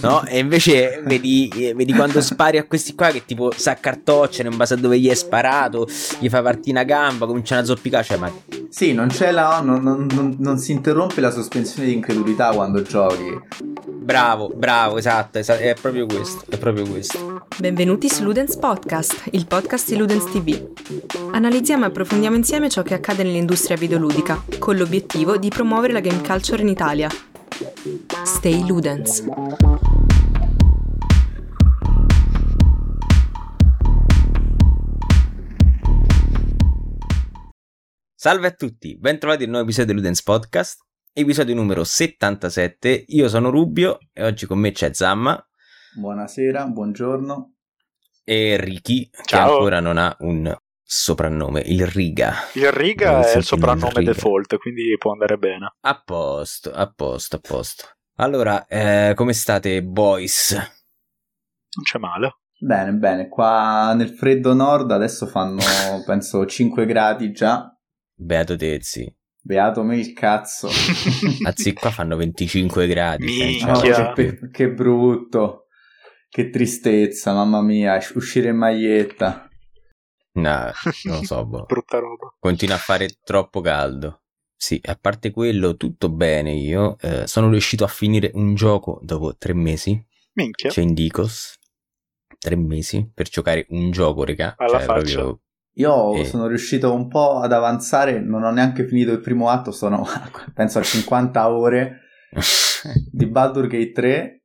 No? E invece vedi, vedi, quando spari a questi qua che tipo s'accartocciano in base a dove gli è sparato, gli fai partire una gamba, cominciano a zoppicare. Cioè, ma... Sì, non c'è la. Non, non, non, non, si interrompe la sospensione di incredulità quando giochi. Bravo, bravo, esatto, esatto, è proprio questo. È proprio questo. Benvenuti su Ludens Podcast, il podcast di Ludens TV. Analizziamo e approfondiamo insieme ciò che accade nell'industria videoludica, con l'obiettivo di promuovere la game culture in Italia. Stay Ludens. Salve a tutti, bentrovati al nuovo episodio di Ludens Podcast, episodio numero 77. Io sono Rubio e oggi con me c'è Zamma. Buonasera, buongiorno. E Ricky, Ciao. che ancora non ha un soprannome, il Riga. Il Riga è il soprannome default, quindi può andare bene. A posto, a posto, a posto. Allora, eh, come state, boys? Non c'è male. Bene, bene. Qua nel freddo nord adesso fanno, penso, 5 gradi già. Beato Tezzi. Beato me il cazzo. Anzi, qua fanno 25 gradi. Cioè, oh, che, che, brutto. Che tristezza, mamma mia. Uscire in maglietta. No, non lo so. Boh. Brutta roba. Continua a fare troppo caldo. Sì, a parte quello, tutto bene io. Eh, sono riuscito a finire un gioco dopo tre mesi. Minchia. C'è Indicos. Tre mesi per giocare un gioco, raga. Alla cioè, faccia. Proprio io e... sono riuscito un po' ad avanzare, non ho neanche finito il primo atto, sono penso a 50 ore di Baldur Gate 3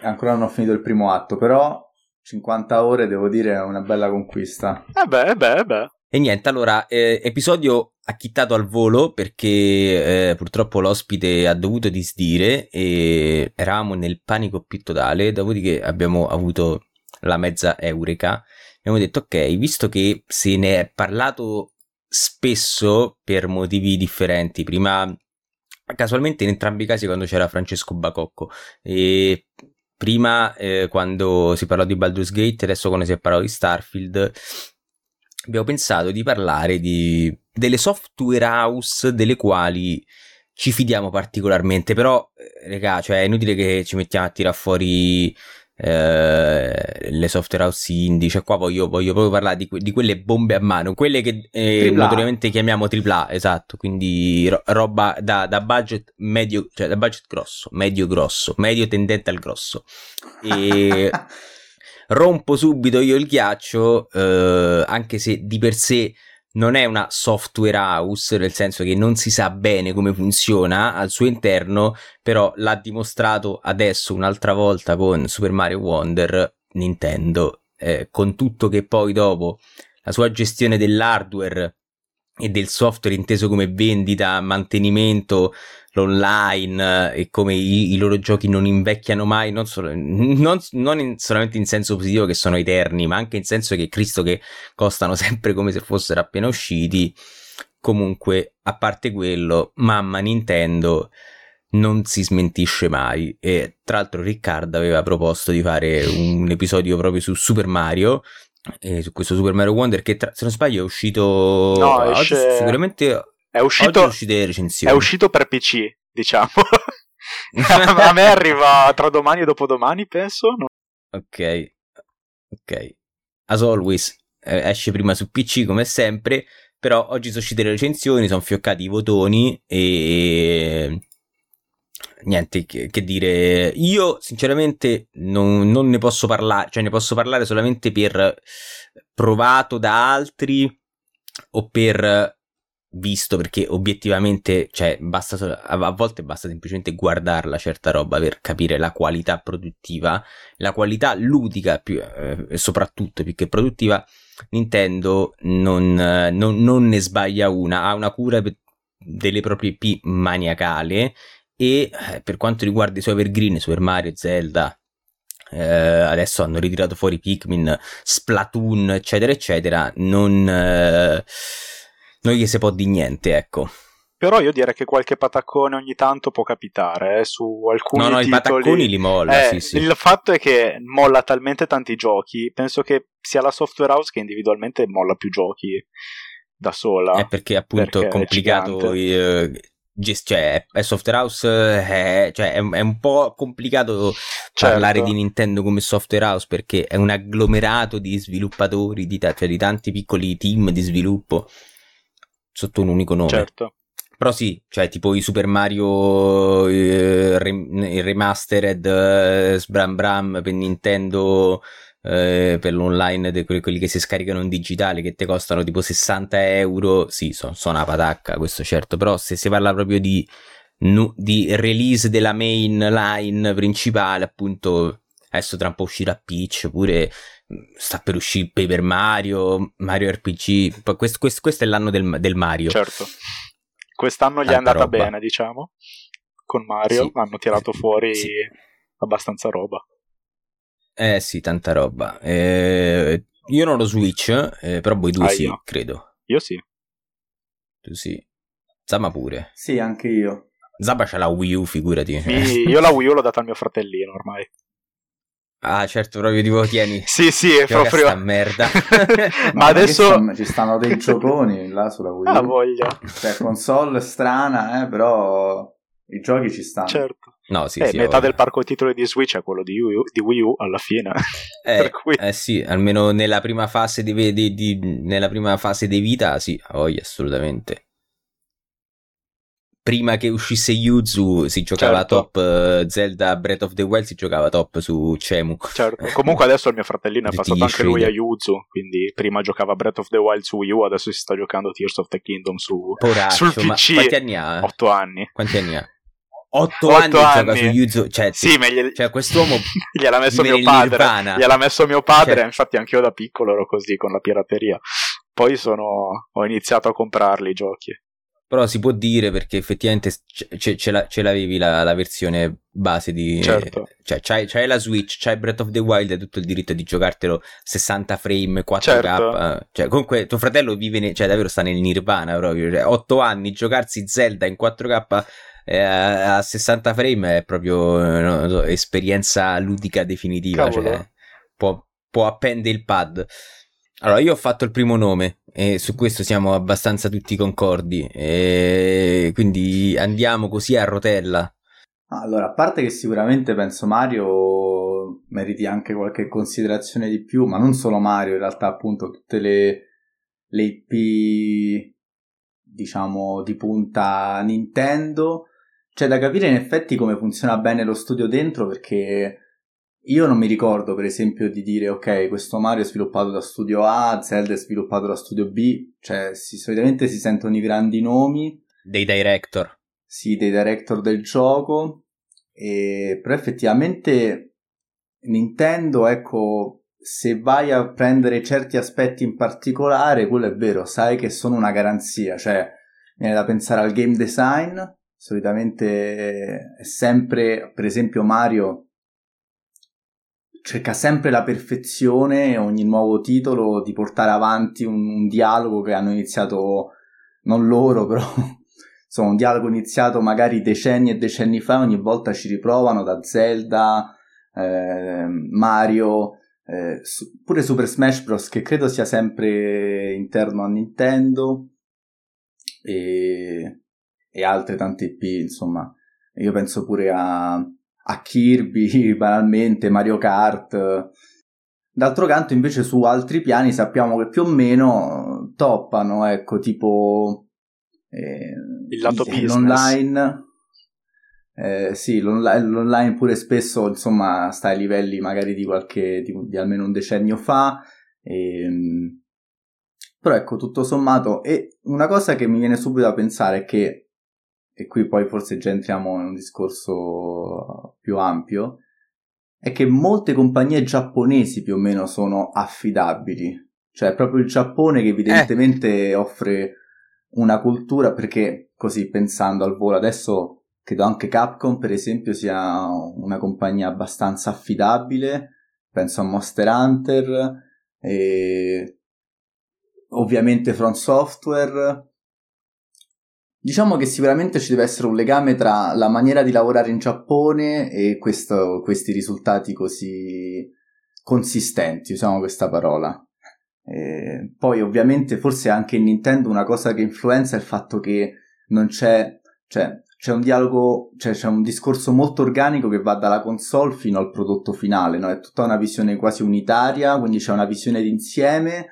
e ancora non ho finito il primo atto, però 50 ore devo dire è una bella conquista. Eh beh, eh beh, eh beh. E niente, allora, eh, episodio acchittato al volo perché eh, purtroppo l'ospite ha dovuto disdire e eravamo nel panico più totale, dopodiché abbiamo avuto la mezza eureka abbiamo detto ok, visto che se ne è parlato spesso per motivi differenti, prima casualmente in entrambi i casi quando c'era Francesco Bacocco e prima eh, quando si parlò di Baldur's Gate, adesso quando si è parlato di Starfield, abbiamo pensato di parlare di, delle software house delle quali ci fidiamo particolarmente, però, eh, raga, cioè è inutile che ci mettiamo a tirare fuori eh, le software house indie, cioè qua voglio, voglio proprio parlare di, di, quelle bombe a mano, quelle che eh, notoriamente chiamiamo AAA, esatto, quindi ro- roba da, da, budget medio, cioè da budget grosso, medio grosso, medio tendente al grosso. E rompo subito io il ghiaccio, eh, anche se di per sé non è una software house, nel senso che non si sa bene come funziona al suo interno, però l'ha dimostrato adesso un'altra volta con Super Mario Wonder Nintendo, eh, con tutto che poi dopo la sua gestione dell'hardware e del software inteso come vendita, mantenimento, l'online e come i, i, loro giochi non invecchiano mai, non, solo, non, non in, solamente in senso positivo che sono eterni, ma anche in senso che Cristo che costano sempre come se fossero appena usciti. Comunque, a parte quello, mamma Nintendo non si smentisce mai e tra l'altro Riccardo aveva proposto di fare un episodio proprio su Super Mario eh, su questo Super Mario Wonder che tra, se non sbaglio è uscito no, esce... sicuramente è uscito, uscite recensioni. È uscito per PC, diciamo. a me arriva tra domani e dopodomani, penso. No? Ok, ok. As always, eh, esce prima su PC come sempre, però oggi sono uscite le recensioni, sono fioccati i votoni e... Niente che, che dire, io sinceramente non, non ne posso parlare, cioè ne posso parlare solamente per provato da altri o per visto perché obiettivamente, cioè, basta, a volte basta semplicemente guardarla certa roba per capire la qualità produttiva, la qualità ludica più, eh, soprattutto più che produttiva. Nintendo non, non, non, ne sbaglia una, ha una cura delle proprie IP maniacale e eh, per quanto riguarda i suoi evergreen, Super Mario, Zelda, eh, adesso hanno ritirato fuori Pikmin, Splatoon, eccetera, eccetera, non... Eh, non gli si può di niente, ecco. Però io direi che qualche pataccone ogni tanto può capitare eh, su alcuni No, no, titoli. i patacconi li molla, eh, sì, sì. Il fatto è che molla talmente tanti giochi, penso che sia la software house che individualmente molla più giochi da sola. È perché appunto è complicato... È gest- cioè, è software house, è, cioè, è, è un po' complicato Certo. parlare di Nintendo come software house perché è un agglomerato di sviluppatori, di, ta- cioè, di tanti piccoli team di sviluppo sotto un unico nome. Certo. Però sì, cioè tipo i Super Mario eh, remastered eh, Sbram Bram per Nintendo eh, per l'online de- que- quelli che si scaricano in digitale che ti costano tipo 60 euro sì sono una patacca questo certo però se si parla proprio di, nu- di release della main line principale appunto adesso tra un po' uscirà Peach pure sta per uscire Paper Mario Mario RPG questo, questo- questo è l'anno del, del Mario Certo. Quest'anno gli è Tanta andata roba. bene, diciamo. Con Mario Sì. hanno tirato fuori Sì. abbastanza roba. Eh sì, tanta roba. Eh, io non ho Switch, eh, però voi due Ah, sì, io. credo. Io sì. Tu sì. Zama pure. Sì, anche io. Zaba c'ha la Wii U, figurati. Mi- io la Wii U l'ho data al mio fratellino ormai. Ah, certo, proprio tipo tieni. Sì, sì, è proprio... sta merda. Ma adesso... stanno- ci stanno dei gioconi là sulla Wii. Ah, voglia. Cioè, console strana, eh, però i giochi ci stanno. Certo. No, sì, eh, sì. metà vabbè. del parco titoli di Switch è quello di Wii U, di Wii U alla fine. Eh, per cui- eh sì, almeno nella prima fase di, di- di- nella prima fase di vita, sì, a voglia, assolutamente. Prima che uscisse Yuzu si giocava Certo. top eh, Zelda Breath of the Wild, si giocava top su Cemu. Certo. Comunque adesso il mio fratellino è passato anche lui a. Yuzu, quindi prima giocava Breath of the Wild su Wii U, adesso si sta giocando Tears of the Kingdom su Poraccio, sul ma PC. quanti anni ha? 8 anni. Quanti anni ha? Otto, Otto anni, gioca anni. su Yuzu. Cioè, Sì, ma gli- cioè quest'uomo gliel'ha messo mio padre. nell'Nirvana. Gliel'ha messo mio padre, Cioè- infatti anch'io da piccolo ero così con la pirateria. Poi sono ho iniziato a comprarli i giochi. Però si può dire perché effettivamente ce, ce- ce la- ce l'avevi la, la versione base di... Certo. Cioè, c'hai, c'hai la Switch, c'hai Breath of the Wild e tutto il diritto di giocartelo 60 frame, 4K. Certo. Cioè, comunque tuo fratello vive, ne- cioè davvero sta nel nirvana proprio. Cioè, 8 anni, giocarsi Zelda in 4K eh, a 60 frame è proprio eh, so, esperienza ludica definitiva. Cavolo. Cioè, può, può appendere il pad. Allora, io ho fatto il primo nome e su questo siamo abbastanza tutti concordi. E quindi andiamo così a rotella. Allora, a parte che sicuramente penso Mario meriti anche qualche considerazione di più, ma non solo Mario, in realtà appunto tutte le, le IP, diciamo, di punta Nintendo. C'è da capire in effetti come funziona bene lo studio dentro perché io non mi ricordo per esempio di dire ok, questo Mario è sviluppato da studio A, Zelda è sviluppato da studio B, cioè si- solitamente si sentono i grandi nomi Dei director. sì, dei director del gioco, e, però effettivamente Nintendo, ecco, se vai a prendere certi aspetti in particolare, quello è vero, sai che sono una garanzia, cioè viene da pensare al game design, solitamente è sempre, per esempio Mario cerca sempre la perfezione ogni nuovo titolo di portare avanti un, un dialogo che hanno iniziato non loro però insomma un dialogo iniziato magari decenni e decenni fa ogni volta ci riprovano da Zelda eh, Mario eh, su- pure Super Smash Bros che credo sia sempre interno a Nintendo e, e altre tante IP insomma. Io penso pure a, a Kirby banalmente Mario Kart D'altro canto, invece, su altri piani sappiamo che più o meno toppano, ecco, tipo eh, Il lato business. l'online. Eh, sì, l'online, l'online pure spesso, insomma, sta ai livelli magari di qualche, di, di almeno un decennio fa. Ehm, però ecco, tutto sommato, e una cosa che mi viene subito da pensare è che, e qui poi forse già entriamo in un discorso più ampio, è che molte compagnie giapponesi più o meno sono affidabili. Cioè, è proprio il Giappone che evidentemente offre una cultura, perché così pensando al volo, adesso credo anche Capcom, per esempio, sia una compagnia abbastanza affidabile. Penso a Monster Hunter, e ovviamente From Software. Diciamo che sicuramente ci deve essere un legame tra la maniera di lavorare in Giappone e questo- questi risultati così consistenti, usiamo questa parola. Eh, poi ovviamente forse anche in Nintendo una cosa che influenza è il fatto che non c'è cioè c'è un dialogo, cioè c'è un discorso molto organico che va dalla console fino al prodotto finale, no? È tutta una visione quasi unitaria, quindi c'è una visione d'insieme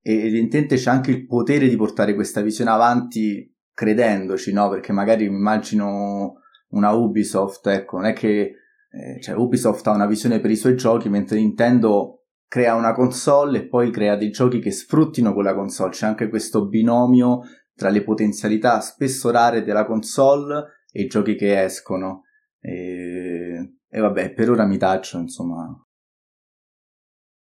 e evidentemente c'è anche il potere di portare questa visione avanti credendoci, no? Perché magari mi immagino una Ubisoft, ecco, non è che eh, cioè Ubisoft ha una visione per i suoi giochi, mentre Nintendo crea una console e poi crea dei giochi che sfruttino quella console. C'è anche questo binomio tra le potenzialità spesso rare della console e i giochi che escono. E, e vabbè, per ora mi taccio, insomma.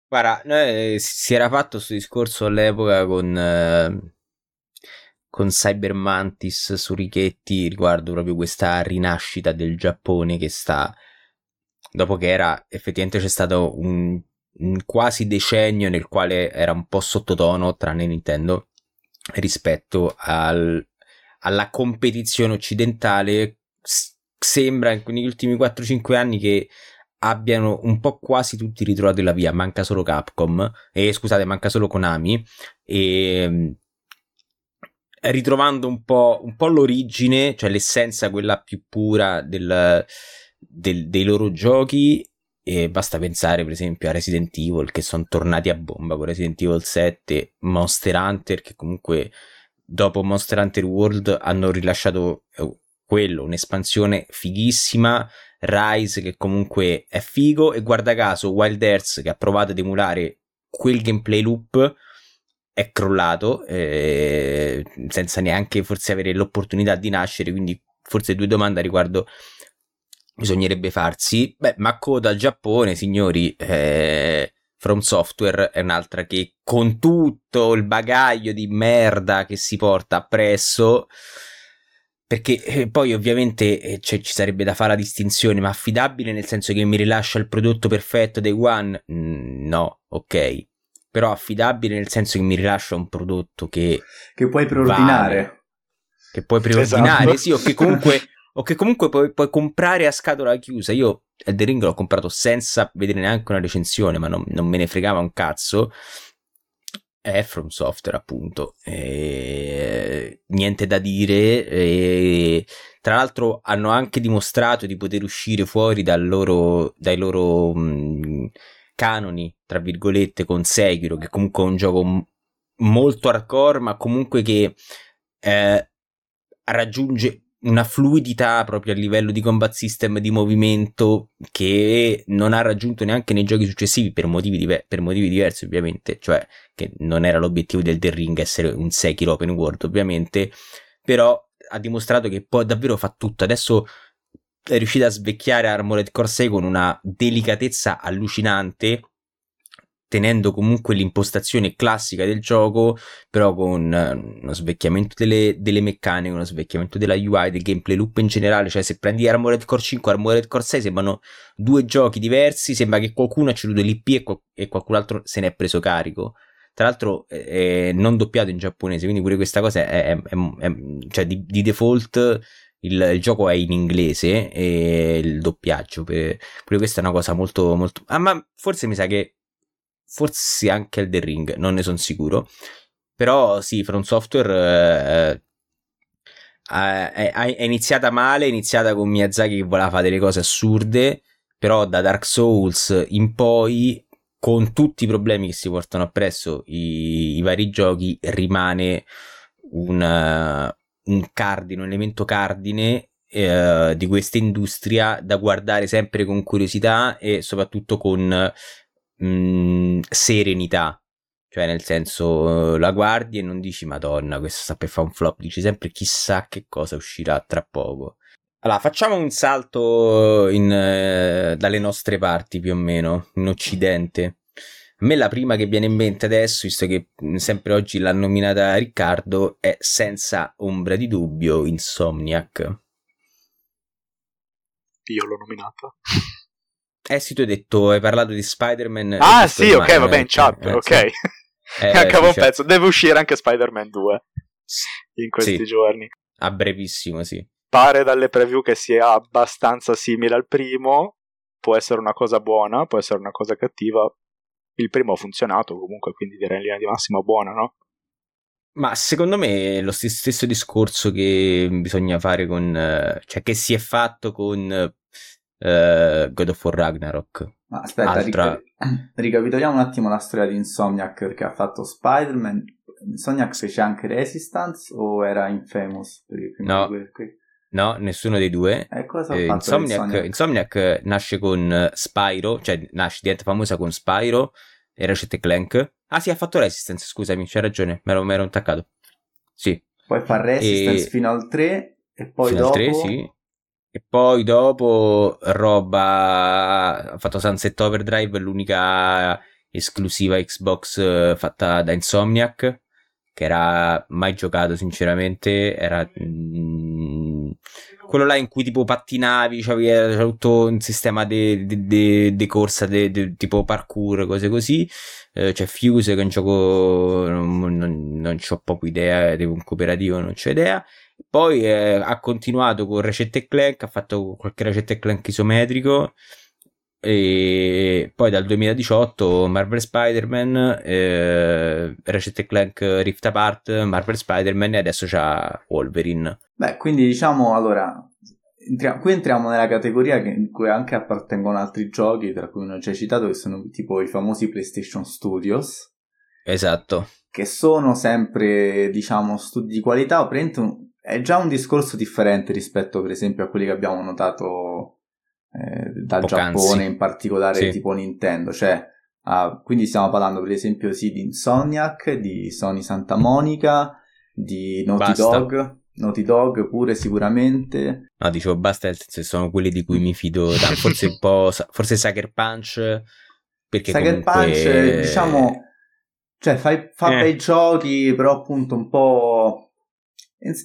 Guarda, eh, si era fatto questo discorso all'epoca con, eh, con Cyber Mantis su Richetti riguardo proprio questa rinascita del Giappone che sta dopo che era effettivamente c'è stato un, un quasi decennio nel quale era un po' sottotono, tranne Nintendo, rispetto al, alla competizione occidentale. Sembra negli ultimi 4-5 anni che abbiano un po' quasi tutti ritrovato la via, manca solo Capcom, e scusate, manca solo Konami, e ritrovando un po', un po' l'origine, cioè l'essenza quella più pura del, del, dei loro giochi e basta pensare per esempio a Resident Evil che sono tornati a bomba con Resident Evil 7, Monster Hunter che comunque dopo Monster Hunter World hanno rilasciato eh, quello, un'espansione fighissima, Rise che comunque è figo e guarda caso Wild Earth che ha provato ad emulare quel gameplay loop è crollato eh, senza neanche forse avere l'opportunità di nascere quindi forse due domande riguardo bisognerebbe farsi. Beh, ma coda Giappone, signori, eh, From Software è un'altra che con tutto il bagaglio di merda che si porta appresso, perché eh, poi ovviamente eh, ci sarebbe da fare la distinzione, ma affidabile nel senso che mi rilascia il prodotto perfetto day one? Mm, no, ok. Però affidabile nel senso che mi rilascia un prodotto che... Che puoi preordinare. Vale, che puoi preordinare, esatto. sì, o che comunque o che comunque puoi, puoi, comprare a scatola chiusa. Io Elden Ring l'ho comprato senza vedere neanche una recensione, ma non, non me ne fregava un cazzo. È From Software, appunto. E... Niente da dire. E... Tra l'altro, hanno anche dimostrato di poter uscire fuori dal loro, dai loro mh, canoni, tra virgolette, con Sekiro, che comunque è un gioco m- molto hardcore, ma comunque che eh, raggiunge una fluidità proprio a livello di combat system di movimento che non ha raggiunto neanche nei giochi successivi per motivi, diver- per motivi diversi ovviamente, cioè che non era l'obiettivo del The Ring essere un Sekiro open world ovviamente, però ha dimostrato che può davvero fa tutto, adesso è riuscita a svecchiare Armored Core 6 con una delicatezza allucinante tenendo comunque l'impostazione classica del gioco, però con eh, uno svecchiamento delle, delle, meccaniche, uno svecchiamento della UI, del gameplay loop in generale. Cioè, se prendi Armored Core 5 e Armored Core 6, sembrano due giochi diversi. Sembra che qualcuno ha ceduto l'IP e, qual- e qualcun altro se ne è preso carico. Tra l'altro, è non doppiato in giapponese, quindi pure questa cosa è, è, è cioè di, di default. Il, il, gioco è in inglese e il doppiaggio. Per, pure questa è una cosa molto, molto. Ah, ma forse mi sa che forse anche il The Ring, non ne sono sicuro. Però sì, From Software eh, è, è, iniziata male, è iniziata con Miyazaki che voleva fare delle cose assurde, però da Dark Souls in poi, con tutti i problemi che si portano appresso i, i vari giochi, rimane un, un cardine, un elemento cardine uh, di questa industria da guardare sempre con curiosità e soprattutto con mh, mm, serenità. Cioè, nel senso, la guardi e non dici, Madonna, questo sta per fare un flop, dici sempre chissà che cosa uscirà tra poco. Allora, facciamo un salto in, eh, dalle nostre parti più o meno, in Occidente. A me la prima che viene in mente adesso, visto che sempre oggi l'ha nominata Riccardo, è senza ombra di dubbio Insomniac. Io l'ho nominata. Eh sì, tu hai detto, hai parlato di Spider-Man. Ah sì, ok, va bene, in chat, eh, ok. Eh, Mancava un pezzo, deve uscire anche Spider-Man 2 in questi sì. giorni. A brevissimo, sì. Pare dalle preview che sia abbastanza simile al primo, può essere una cosa buona, può essere una cosa cattiva. Il primo ha funzionato comunque, quindi direi in linea di massima buona, no? Ma secondo me è lo stesso discorso che bisogna fare con, cioè che si è fatto con uh, God of War Ragnarok. Ma aspetta, Altra... ric- ricapitoliamo un attimo la storia di Insomniac che ha fatto Spider-Man. Insomniac fece anche Resistance o era Infamous? No. No, nessuno dei due. Eh, eh, Insomniac, Insomniac? Insomniac nasce con Spyro, cioè nasce, diventa famosa con Spyro e Ratchet Clank. Ah sì, ha fatto Resistance, scusami, c'hai ragione, mi ero, mi ero intaccato. Sì. Poi fa Resistance e... fino al 3 e poi fino dopo... al 3, sì. E poi dopo roba ha fatto Sunset Overdrive, l'unica esclusiva Xbox eh, fatta da Insomniac, che era mai giocato sinceramente, era mm, quello là in cui tipo pattinavi, c'era tutto un sistema di corsa, de, de, tipo parkour, cose così. Eh, c'è Fuse che è un gioco, non, non, non ho proprio idea, tipo un cooperativo, non c'ho idea. Poi eh, ha continuato con Recette Clank, ha fatto qualche Recette Clank isometrico. E poi dal 2018 Marvel Spider-Man, eh, Ratchet Clank Rift Apart, Marvel Spider-Man e adesso c'ha Wolverine. Beh, quindi diciamo allora, entriamo, qui entriamo nella categoria che, in cui anche appartengono altri giochi, tra cui uno già citato, che sono tipo i famosi PlayStation Studios. Esatto. Che sono sempre, diciamo, studi di qualità, o è già un discorso differente rispetto per esempio a quelli che abbiamo notato eh, dal Poc'anzi. Giappone in particolare sì. tipo Nintendo cioè ah, quindi stiamo parlando per esempio sì di Insomniac di Sony Santa Monica di Naughty basta. Dog Naughty Dog pure sicuramente no dicevo basta se sono quelli di cui mi fido da, forse un po' forse Sucker Punch perché Sucker comunque... Punch diciamo cioè fai, fa eh. bei giochi però appunto un po'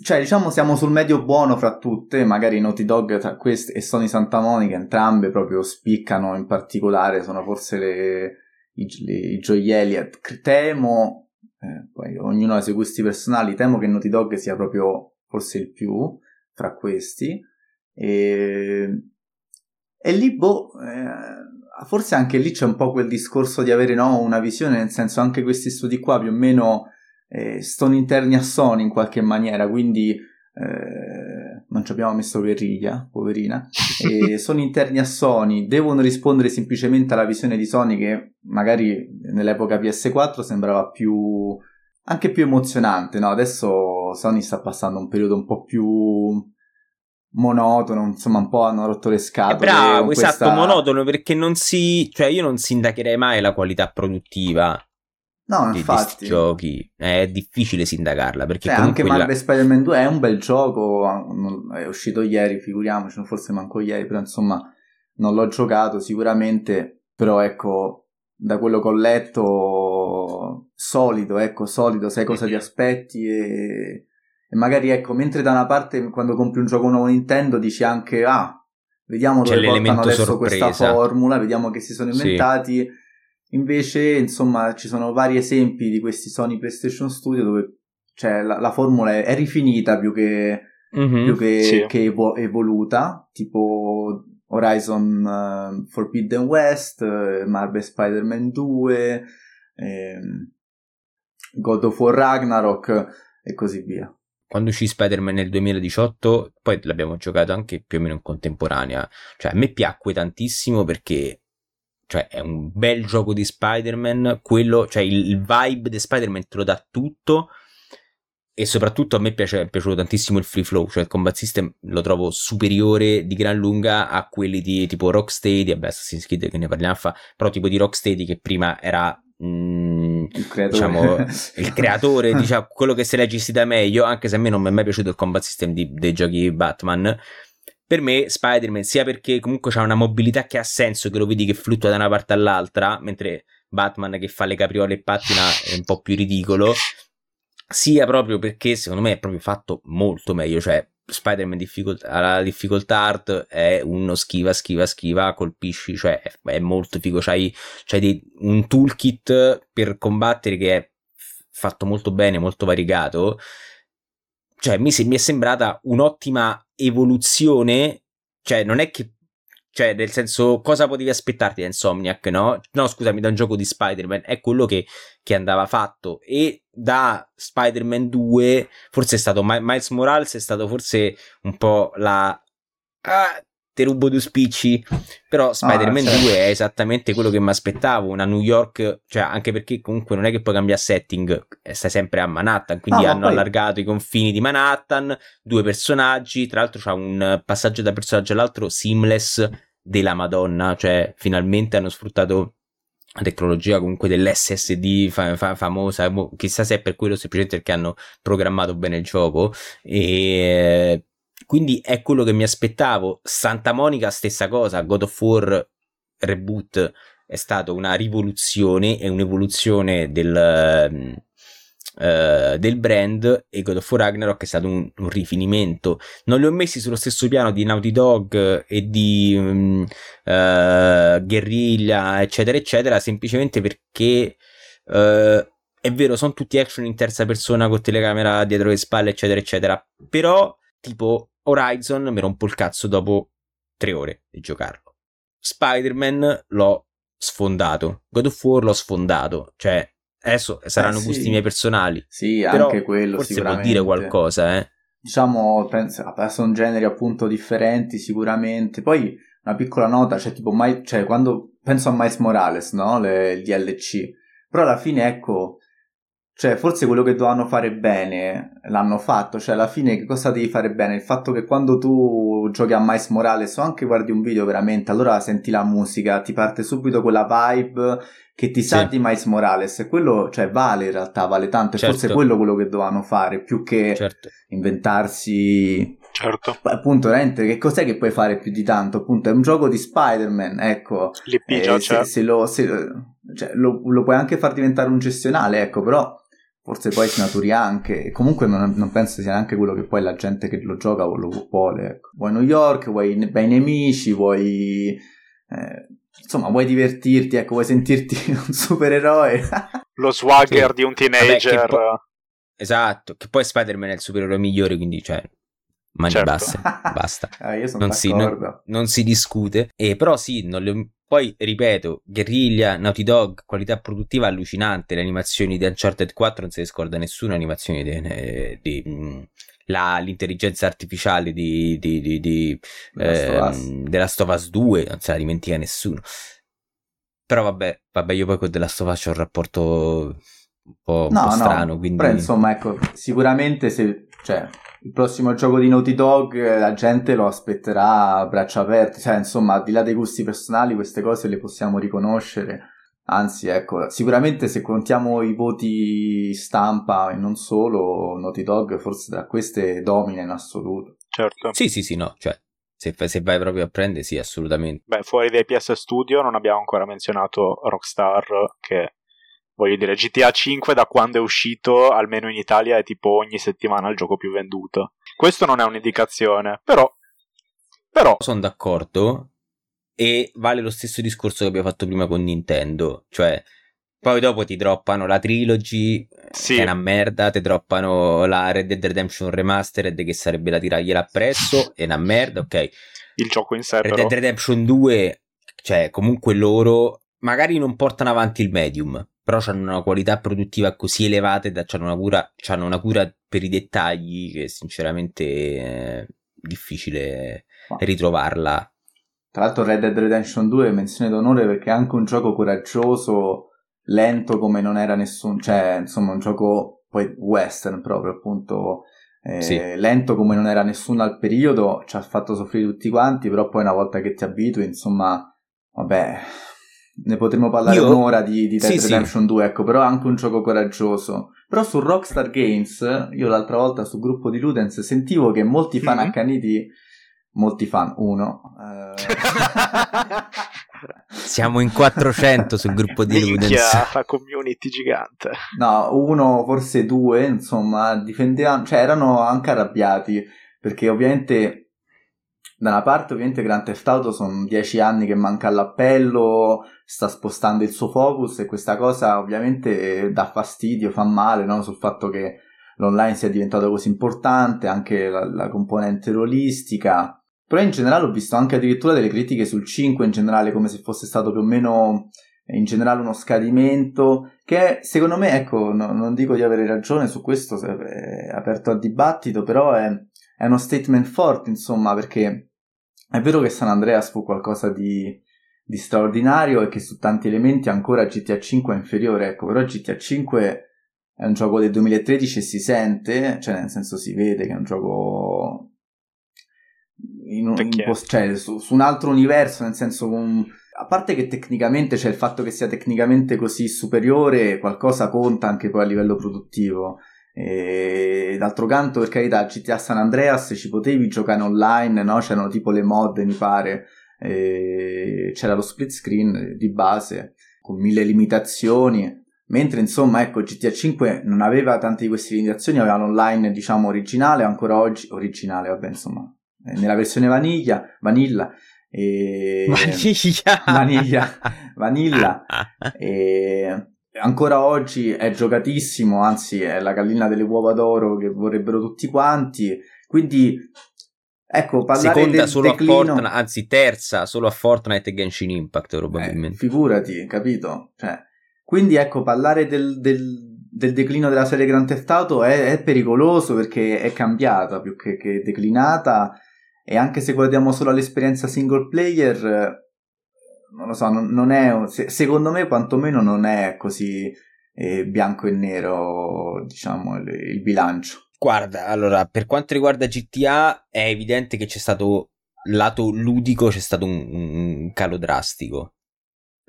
Cioè, diciamo, siamo sul medio buono fra tutte, magari Naughty Dog tra queste e Sony Santa Monica, entrambe proprio spiccano in particolare, sono forse le, i, le, i gioielli. Temo, eh, poi ognuno ha i suoi gusti personali, temo che Naughty Dog sia proprio forse il più fra questi. E, e lì, boh, eh, forse anche lì c'è un po' quel discorso di avere no, una visione, nel senso anche questi studi qua più o meno eh, sono interni a Sony in qualche maniera, quindi eh, non ci abbiamo messo guerriglia, poverina, sono interni a Sony, devono rispondere semplicemente alla visione di Sony che magari nell'epoca PS4 sembrava più anche più emozionante, no? Adesso Sony sta passando un periodo un po' più monotono, insomma, un po' hanno rotto le scatole. È bravo, esatto, questa... monotono perché non si, cioè io non sindacherei mai la qualità produttiva No, di, infatti. Di giochi è difficile sindacarla perché cioè, anche Marvel la... Spider-Man 2 è un bel gioco, è uscito ieri, figuriamoci, forse manco ieri, però insomma non l'ho giocato sicuramente, però ecco, da quello che ho letto solido, ecco, solido, sai cosa ti aspetti e, e magari ecco, mentre da una parte quando compri un gioco nuovo Nintendo dici anche ah, vediamo dove portano adesso sorpresa. questa formula, vediamo che si sono inventati sì Invece, insomma, ci sono vari esempi di questi Sony PlayStation Studio dove cioè, la, la formula è, è, rifinita più che, mm-hmm, più che, sì. che evo- evoluta, tipo Horizon uh, Forbidden West, uh, Marvel Spider-Man 2, eh, God of War Ragnarok e così via. Quando uscì Spider-Man nel 2018, poi l'abbiamo giocato anche più o meno in contemporanea. Cioè, a me piacque tantissimo perché cioè è un bel gioco di Spider-Man, quello, cioè il, il vibe di Spider-Man te lo dà tutto e soprattutto a me piace, è piaciuto tantissimo il free flow, cioè il combat system lo trovo superiore di gran lunga a quelli di tipo Rocksteady, vabbè Assassin's Creed che ne parliamo fa, però tipo di Rocksteady che prima era mm, il creatore, diciamo, il creatore diciamo, quello che se leggissi da meglio, anche se a me non mi è mai piaciuto il combat system di, dei giochi Batman, per me Spider-Man, sia perché comunque c'ha una mobilità che ha senso, che lo vedi che fluttua da una parte all'altra, mentre Batman che fa le capriole e pattina è un po' più ridicolo, sia proprio perché secondo me è proprio fatto molto meglio, cioè Spider-Man difficult- alla difficoltà art è uno schiva, schiva, schiva, colpisci, cioè è, è molto figo, c'hai, c'hai dei, un toolkit per combattere che è fatto molto bene, molto variegato, cioè mi, mi è sembrata un'ottima evoluzione, cioè non è che Cioè, nel senso, cosa potevi aspettarti da Insomniac, no? No, scusami, da un gioco di Spider-Man. È quello che, che andava fatto. E da Spider-Man 2, forse è stato Miles Morales, è stato forse un po' la... Ah, te rubo due spicci. Però Spider-Man ah, certo. 2 è esattamente quello che mi aspettavo. Una New York, cioè anche perché comunque non è che puoi cambiare setting, eh, stai sempre a Manhattan. Quindi no, hanno poi... allargato i confini di Manhattan. Due personaggi. Tra l'altro c'è un passaggio da personaggio all'altro seamless della Madonna. Cioè, finalmente hanno sfruttato la tecnologia comunque dell'SSD fa- fa- famosa, boh, chissà se è per quello semplicemente perché hanno programmato bene il gioco e quindi è quello che mi aspettavo. Santa Monica, stessa cosa. God of War Reboot è stata una rivoluzione e un'evoluzione del, uh, del brand. E God of War Ragnarok è stato un, un, rifinimento. Non li ho messi sullo stesso piano di Naughty Dog e di um, uh, Guerriglia, eccetera, eccetera, semplicemente perché. Uh, è vero, sono tutti action in terza persona con telecamera dietro le spalle, eccetera, eccetera. Però, tipo, Horizon mi rompo il cazzo dopo tre ore di giocarlo. Spider-Man l'ho sfondato. God of War l'ho sfondato. Cioè, adesso saranno eh, sì. gusti miei personali. Sì, anche quello forse può dire qualcosa, eh. Diciamo, penso, sono generi appunto differenti sicuramente. Poi una piccola nota, cioè tipo, mai, cioè, quando penso a Miles Morales, no? Le, il DLC. Però alla fine, ecco, cioè, forse quello che dovevano fare bene l'hanno fatto. Cioè, alla fine, che cosa devi fare bene? Il fatto che quando tu giochi a Miles Morales o anche guardi un video veramente, allora senti la musica, ti parte subito quella vibe che ti sa sì. di Miles Morales. E quello, cioè, vale in realtà, vale tanto. E certo. forse è quello quello che dovevano fare, più che certo. inventarsi. Certo. Appunto, veramente, che cos'è che puoi fare più di tanto? Appunto, è un gioco di Spider-Man, ecco. L'IP eh, se, se, lo, se, cioè, lo, lo puoi anche far diventare un gestionale, ecco, però forse poi snaturi anche, e comunque non, non, penso sia neanche quello che poi la gente che lo gioca lo vuole. Ecco. Vuoi New York, vuoi bei nemici, vuoi... Eh, insomma, vuoi divertirti, ecco, vuoi sentirti un supereroe. lo swagger sì. di un teenager. Vabbè, po- esatto, che poi Spider-Man è il supereroe migliore, quindi cioè... Mani certo. basse, basta. ah, non, si, non, non, si, discute. E però sì, non le, poi, ripeto, Guerriglia, Naughty Dog, qualità produttiva allucinante. Le animazioni di Uncharted 4 non si scorda nessuna animazione di, eh, di, mm, la, l'intelligenza artificiale di, di, di, di eh, della Stovas 2, non se la dimentica nessuno. Però vabbè, vabbè, io poi con della Stovas ho un rapporto un po', un no, po strano. No, quindi... Però insomma, ecco, sicuramente se, cioè, il prossimo gioco di Naughty Dog la gente lo aspetterà a braccia aperte, cioè insomma al di là dei gusti personali queste cose le possiamo riconoscere, anzi ecco sicuramente se contiamo i voti stampa e non solo Naughty Dog forse tra queste domina in assoluto. Certo. Sì sì sì no, cioè se, se, vai proprio a prendere, sì, assolutamente. Beh, fuori dai PS Studio non abbiamo ancora menzionato Rockstar, che voglio dire, GTA 5 da quando è uscito, almeno in Italia, è tipo ogni settimana il gioco più venduto. Questo non è un'indicazione, però... però... Sono d'accordo e vale lo stesso discorso che abbiamo fatto prima con Nintendo, cioè... Poi dopo ti droppano la trilogy, sì. che è una merda, ti droppano la Red Dead Redemption Remastered, che sarebbe la tiragliela appresso, è una merda, ok. Il gioco in sé, Red Dead Redemption 2, cioè, comunque loro magari non portano avanti il medium, però hanno una qualità produttiva così elevata e hanno una cura, hanno una cura per i dettagli che sinceramente è difficile Ma. ritrovarla. Tra l'altro Red Dead Redemption 2 è menzione d'onore perché è anche un gioco coraggioso, lento come non era nessun, cioè insomma un gioco poi western proprio appunto eh, sì. lento come non era nessuno al periodo, ci ha fatto soffrire tutti quanti, però poi una volta che ti abitui insomma vabbè ne potremmo parlare Io... un'ora di, di Dead sì, Redemption sì. 2, ecco, però è anche un gioco coraggioso. Però su Rockstar Games, io l'altra volta sul gruppo di Ludens sentivo che molti fan mm-hmm. accaniti, molti fan, uno... Eh... Siamo in 400 sul gruppo di Ludens. fa community gigante. No, uno, forse due, insomma, difendevano, cioè erano anche arrabbiati, perché ovviamente da una parte ovviamente Grand Theft Auto sono dieci anni che manca all'appello, sta spostando il suo focus e questa cosa ovviamente dà fastidio, fa male no? sul fatto che l'online sia diventato così importante, anche la, la componente rolistica, Però in generale ho visto anche addirittura delle critiche sul 5 in generale, come se fosse stato più o meno in generale uno scadimento, che secondo me, ecco, no, non dico di avere ragione su questo, è aperto al dibattito, però è, è uno statement forte, insomma, perché è vero che San Andreas fu qualcosa di, di straordinario e che su tanti elementi ancora GTA 5 è inferiore, ecco, però GTA 5 è un gioco del 2013 e si sente, cioè nel senso si vede che è un gioco in un, in post, cioè, su, su, un altro universo, nel senso un, a parte che tecnicamente c'è il fatto che sia tecnicamente così superiore, qualcosa conta anche poi a livello produttivo. E d'altro canto, per carità, GTA San Andreas ci potevi giocare online, no? C'erano tipo le mod, mi pare. E c'era lo split screen di base con mille limitazioni. Mentre insomma, ecco, GTA 5 non aveva tante di queste limitazioni, aveva l'online, diciamo, originale, ancora oggi originale, vabbè, insomma, nella versione vaniglia, vanilla e... Vaniglia. Vaniglia. Vanilla. e ancora oggi è giocatissimo, anzi è la gallina delle uova d'oro che vorrebbero tutti quanti. Quindi, ecco, parlare Seconda del solo declino... a Fortnite, anzi terza solo a Fortnite e Genshin Impact probabilmente. Eh, figurati, capito? Cioè, quindi ecco, parlare del, del, del, declino della serie Grand Theft Auto è, è pericoloso perché è cambiata più che, che declinata e anche se guardiamo solo all'esperienza single player, non lo so, non, non è, secondo me quantomeno non è così eh, bianco e nero, diciamo, il, il bilancio. Guarda, allora, per quanto riguarda GTA, è evidente che c'è stato lato ludico, c'è stato un, un, calo drastico.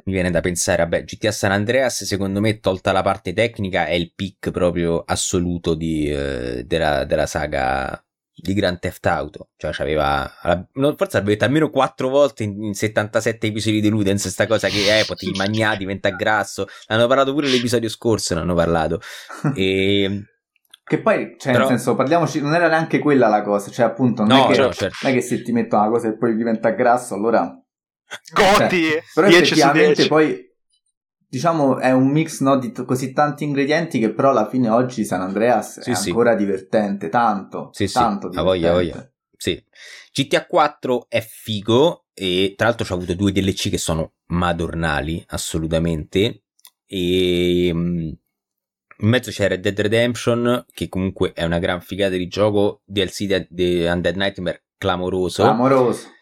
Mi viene da pensare, vabbè, GTA San Andreas, secondo me, tolta la parte tecnica, è il peak proprio assoluto di, eh, della, della saga di Grand Theft Auto. Cioè, c'aveva. Forse l'abbiamo detto almeno quattro volte in, in 77 episodi di Ludens. Sta cosa che eh, potevi mangiare, diventa grasso. L'hanno parlato pure l'episodio scorso. Ne hanno parlato. E. Che poi, cioè, Però... nel senso, parliamoci, non era neanche quella la cosa, cioè, appunto, non, no, è, che, no, certo. non è che se ti metto una cosa e poi diventa grasso, allora... Goti! Cioè, però effettivamente poi diciamo è un mix no, di t- così tanti ingredienti che però alla fine oggi San Andreas sì, è sì. ancora divertente, tanto, sì, tanto sì, voglia, voglia. Sì. GTA 4 è figo e tra l'altro c'ha avuto due DLC che sono madornali, assolutamente, e mm, in mezzo c'è Red Dead Redemption che comunque è una gran figata di gioco, DLC di Undead Nightmare clamoroso. Clamoroso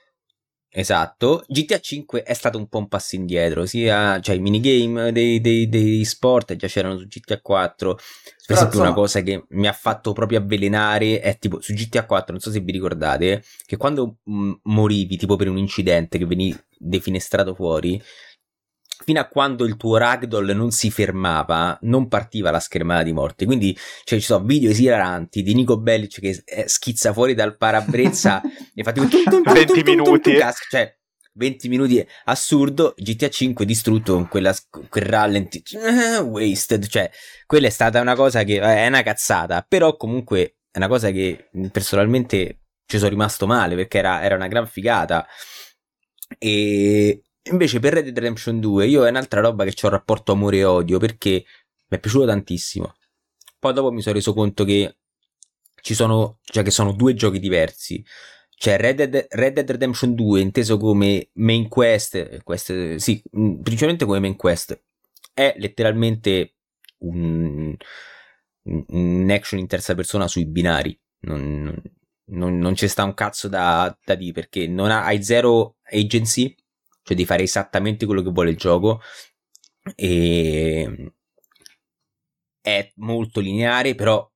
Esatto, GTA 5 è stato un po' un passo indietro, sia cioè, i minigame dei, dei, dei sport già c'erano su GTA 4. Per Però, esempio, insomma... una cosa che mi ha fatto proprio avvelenare è tipo su GTA 4, non so se vi ricordate, che quando m- morivi tipo per un incidente che venivi defenestrato fuori, fino a quando il tuo ragdoll non si fermava, non partiva la schermata di morte. Quindi cioè, ci sono video esilaranti di Nico Bellic che eh, schizza fuori dal parabrezza e fa tipo 20 minuti. Cioè, 20 minuti assurdo, GTA 5 distrutto con quella, quel rallenti eh, wasted, cioè quella è stata una cosa che è una cazzata, però comunque è una cosa che personalmente ci sono rimasto male perché era, era una gran figata. E Invece per Red Dead Redemption 2 io è un'altra roba che ho un rapporto amore e odio perché mi è piaciuto tantissimo. Poi dopo mi sono reso conto che ci sono, cioè che sono due giochi diversi. C'è Red Dead, Red Dead Redemption 2 inteso come main quest, quest, sì, mm, principalmente come main quest. È letteralmente un, un action in terza persona sui binari. Non, non, non c'è sta un cazzo da, da dire perché non ha, hai zero agency cioè di fare esattamente quello che vuole il gioco. E è molto lineare, però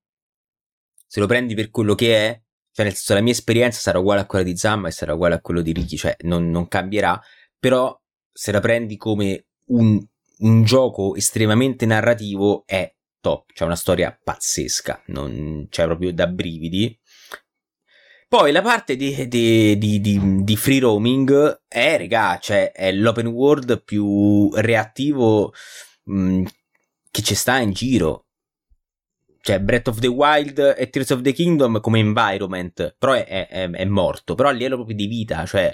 se lo prendi per quello che è, cioè nel senso la mia esperienza sarà uguale a quella di Zamma e sarà uguale a quello di Ricky, cioè non, non cambierà, però se la prendi come un, un, gioco estremamente narrativo è top, c'è una storia pazzesca, non c'è proprio da brividi poi la parte di, di, di, di, free roaming è, regà, cioè è l'open world più reattivo mh, mm, che ci sta in giro. Cioè Breath of the Wild e Tears of the Kingdom come environment, però è, è, è morto, però a livello proprio di vita, cioè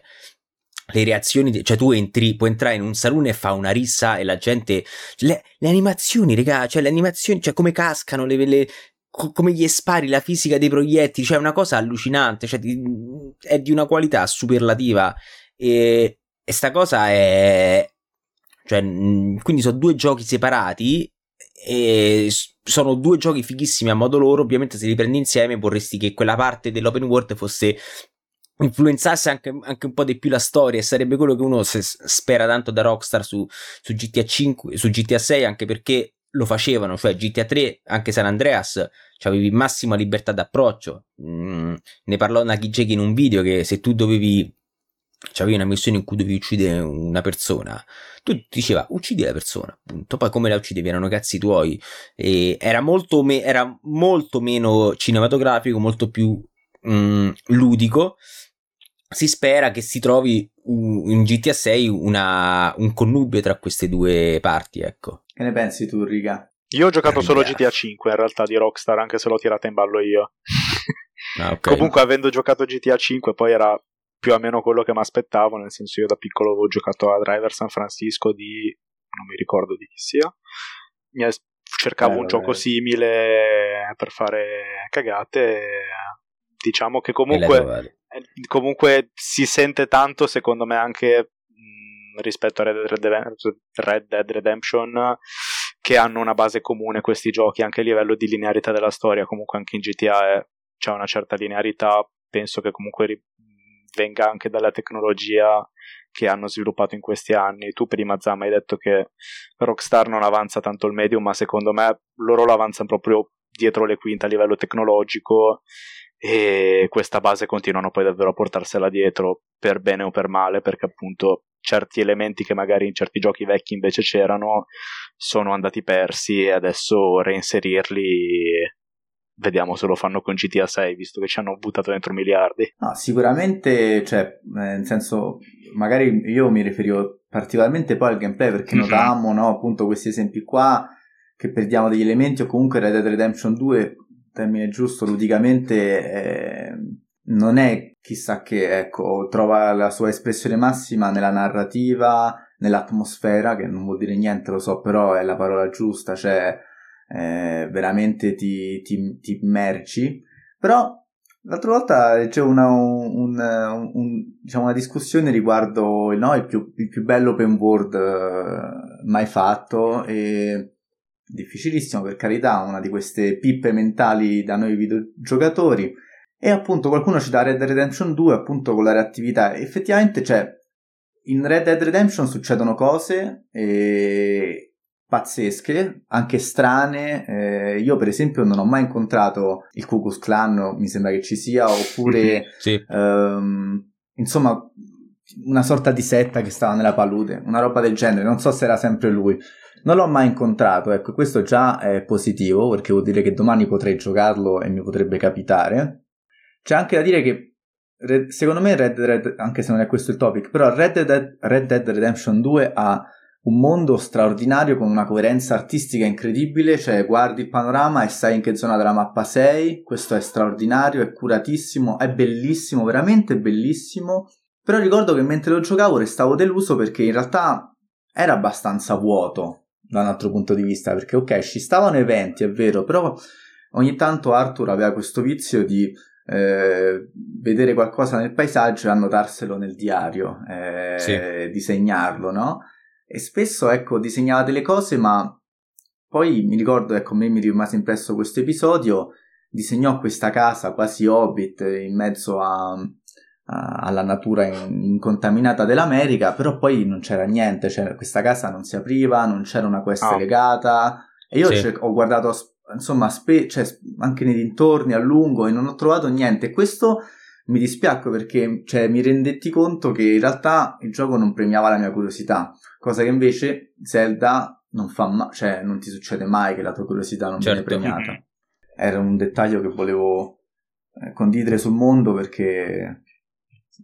le reazioni, cioè tu entri, puoi entrare in un salone e fa una rissa e la gente, le, le animazioni, regà, cioè le animazioni, cioè come cascano le, le co- come gli spari, la fisica dei proiettili, cioè una cosa allucinante, cioè di, è di una qualità superlativa e, e sta cosa è... Cioè, quindi sono due giochi separati e sono due giochi fighissimi a modo loro. Ovviamente, se li prendi insieme, vorresti che quella parte dell'open world fosse influenzasse anche, anche, un po' di più la storia e sarebbe quello che uno spera tanto da Rockstar su, su GTA 5 su GTA 6 anche perché lo facevano cioè GTA 3 anche San Andreas avevi massima libertà d'approccio. Mm, ne parlò Nakijeki in un video che se tu dovevi avevi una missione in cui dovevi uccidere una persona tu diceva uccidi la persona appunto poi come la uccidevi erano cazzi tuoi. E era molto, me- era molto meno cinematografico molto più mm, ludico si spera che si trovi in GTA 6 una, un connubio tra queste due parti, ecco. Che ne pensi tu, Riga? Io ho giocato solo GTA 5 in realtà di Rockstar, anche se l'ho tirata in ballo io. Ah, okay. Comunque, avendo giocato GTA 5, poi era più o meno quello che mi aspettavo, nel senso io da piccolo avevo giocato a Driver San Francisco di... non mi ricordo di chi sia. Mi è... cercavo bello, un gioco bello. simile per fare cagate. Diciamo che comunque eh, comunque si sente tanto, secondo me, anche mh, rispetto a Red Dead, Red Dead Redemption, che hanno una base comune questi giochi, anche a livello di linearità della storia. Comunque anche in GTA è, c'è una certa linearità, penso che comunque ri- venga anche dalla tecnologia che hanno sviluppato in questi anni. Tu prima Zama hai detto che Rockstar non avanza tanto il medium, ma secondo me loro lo avanzano proprio dietro le quinte a livello tecnologico e questa base continuano poi davvero a portarsela dietro per bene o per male perché appunto certi elementi che magari in certi giochi vecchi invece c'erano sono andati persi e adesso reinserirli vediamo se lo fanno con GTA 6 visto che ci hanno buttato dentro miliardi no, sicuramente cioè nel senso magari io mi riferivo particolarmente poi al gameplay perché mm-hmm. notavamo no, appunto questi esempi qua che perdiamo degli elementi o comunque Red Dead Redemption 2 termine giusto, ludicamente eh, non è chissà che, ecco, trova la sua espressione massima nella narrativa, nell'atmosfera, che non vuol dire niente, lo so, però è la parola giusta, cioè eh, veramente ti, ti, ti immergi. Però L'altra volta c'è una, un, un, un, diciamo una discussione riguardo no, il, più, il, più, bello open world uh, mai fatto e difficilissimo per carità, una di queste pippe mentali da noi videogiocatori. E appunto qualcuno ci dà Red Dead Redemption 2 appunto con la reattività. Effettivamente, cioè, in Red Dead Redemption succedono cose eh, pazzesche, anche strane. Eh, io, per esempio, non ho mai incontrato il Ku Klux Klan, mi sembra che ci sia, oppure sì. ehm, insomma una sorta di setta che stava nella palude, una roba del genere. Non so se era sempre lui. Non l'ho mai incontrato, ecco, questo già è positivo perché vuol dire che domani potrei giocarlo e mi potrebbe capitare. C'è anche da dire che secondo me Red Dead, anche se non è questo il topic, però Red Dead, Red Dead Redemption 2 ha un mondo straordinario con una coerenza artistica incredibile, cioè guardi il panorama e sai in che zona della mappa sei, questo è straordinario, è curatissimo, è bellissimo, veramente bellissimo. Però ricordo che mentre lo giocavo restavo deluso perché in realtà era abbastanza vuoto da un altro punto di vista, perché ok, ci stavano eventi, è vero, però ogni tanto Arthur aveva questo vizio di eh, vedere qualcosa nel paesaggio e annotarselo nel diario, eh, sì. disegnarlo, no? E spesso, ecco, disegnava delle cose, ma poi mi ricordo, ecco, a me mi rimase impresso questo episodio, disegnò questa casa quasi hobbit in mezzo a, alla natura incontaminata dell'America, però poi non c'era niente, cioè questa casa non si apriva, non c'era una quest oh. legata e io sì. cioè, ho guardato insomma spe- cioè, anche nei dintorni a lungo e non ho trovato niente. Questo mi dispiacque perché cioè, mi rendetti conto che in realtà il gioco non premiava la mia curiosità, cosa che invece Zelda non fa mai, cioè non ti succede mai che la tua curiosità non certo. viene premiata. Era un dettaglio che volevo eh, condividere sul mondo perché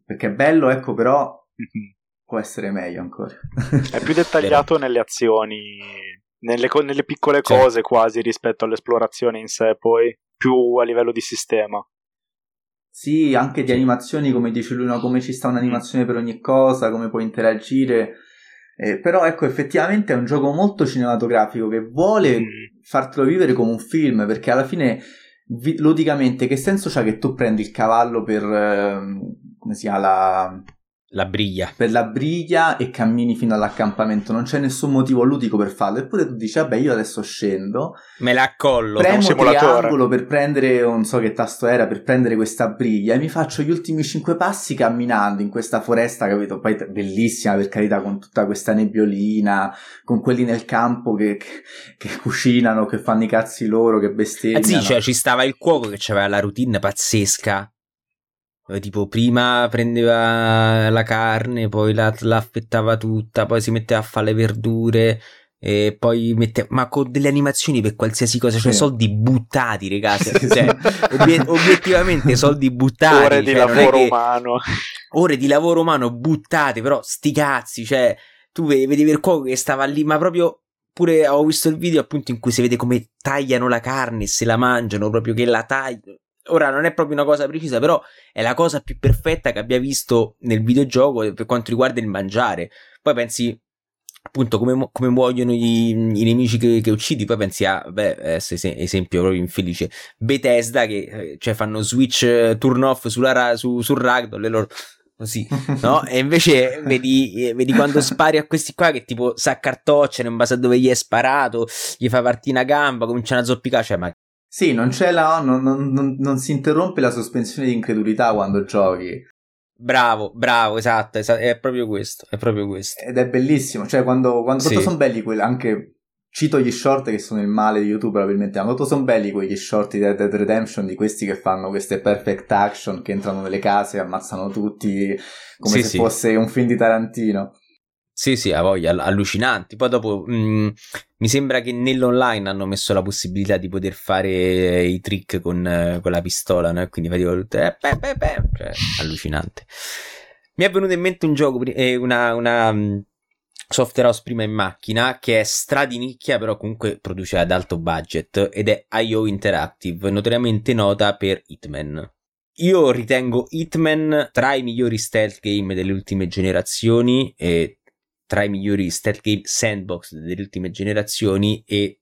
perché è bello, ecco, però mm-hmm. può essere meglio ancora. è più dettagliato nelle azioni, nelle, nelle piccole cose quasi rispetto all'esplorazione in sé, poi più a livello di sistema. Sì, anche di animazioni, come dice lui, no? come ci sta un'animazione per ogni cosa, come puoi interagire. Eh, però ecco, effettivamente è un gioco molto cinematografico che vuole mm. fartelo vivere come un film, perché alla fine, vi- ludicamente, che senso c'ha che tu prendi il cavallo per... Eh, come si chiama? La la briglia. Per la briglia e cammini fino all'accampamento. Non c'è nessun motivo ludico per farlo. Eppure tu dici, vabbè, io adesso scendo. Me la accollo. Premo triangolo per prendere, non so che tasto era, per prendere questa briglia. E mi faccio gli ultimi cinque passi camminando in questa foresta, capito? Poi bellissima, per carità, con tutta questa nebbiolina, con quelli nel campo che, che, che cucinano, che fanno i cazzi loro, che bestemmiano. Eh sì, cioè ci stava il cuoco che aveva la routine pazzesca Tipo, prima prendeva la carne, poi la, la affettava tutta, poi si metteva a fare le verdure, e poi metteva, ma con delle animazioni per qualsiasi cosa, cioè sì. soldi buttati, ragazzi. Cioè, obiet- obiettivamente soldi buttati. Ore di cioè, lavoro che... umano. Ore di lavoro umano buttate, però sti cazzi, cioè, tu vedevi il cuoco che stava lì, ma proprio pure ho visto il video appunto in cui si vede come tagliano la carne e se la mangiano, proprio che la tagliano Ora non è proprio una cosa precisa, però è la cosa più perfetta che abbia visto nel videogioco per quanto riguarda il mangiare. Poi pensi appunto come, come muoiono i, i nemici che, che, uccidi, poi pensi a, beh, esempio proprio infelice, Bethesda che eh, cioè fanno switch eh, turn off sulla, su, sul ragdoll e loro così, no? E invece vedi, vedi, quando spari a questi qua che tipo s'accartocciano in base a dove gli è sparato, gli fa partire una gamba, cominciano a zoppicare, cioè ma sì, non c'è la. Non, non, non, si interrompe la sospensione di incredulità quando giochi. Bravo, bravo, esatto, esatto, è proprio questo, è proprio questo. Ed è bellissimo, cioè quando, quando sì. sono belli quelli, anche cito gli short che sono il male di YouTube probabilmente, ma quanto sono belli quegli short di Dead Dead Redemption di questi che fanno queste perfect action, che entrano nelle case e ammazzano tutti come sì, se sì. fosse un film di Tarantino. Sì, sì, a voglia, allucinanti. Poi dopo mh, mm, mi sembra che nell'online hanno messo la possibilità di poter fare i trick con, con la pistola, no? quindi facevo tutte, eh, beh, beh, beh, cioè, allucinante. Mi è venuto in mente un gioco, eh, una, una um, software house prima in macchina che è stradinicchia, però comunque produce ad alto budget ed è IO Interactive, notoriamente nota per Hitman. Io ritengo Hitman tra i migliori stealth game delle ultime generazioni e tra i migliori stealth game sandbox delle ultime generazioni e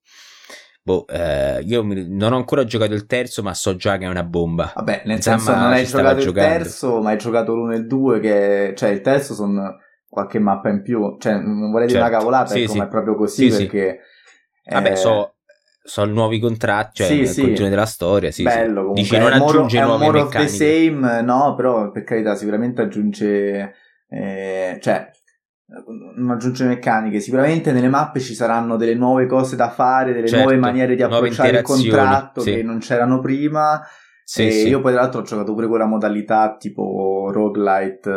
boh, eh, io non ho ancora giocato il terzo, ma so già che è una bomba. Vabbè, nel Insomma, senso non hai giocato il giocando. terzo, ma hai giocato l'uno e il due, che cioè il terzo sono qualche mappa in più, cioè non vorrei dire certo. una cavolata, sì, ecco, sì. ma è proprio così sì, perché sì. Vabbè, so so nuovi contratti, cioè sì, il sì. continuo della storia, sì, Bello, sì. Dici non aggiunge more, nuove more meccaniche. of the same, no, però per carità sicuramente aggiunge eh, cioè non aggiunge meccaniche. Sicuramente nelle mappe ci saranno delle nuove cose da fare, delle certo, nuove maniere di approcciare il contratto sì. che non c'erano prima. Sì, sì. Io poi tra l'altro ho giocato pure quella modalità tipo roguelite.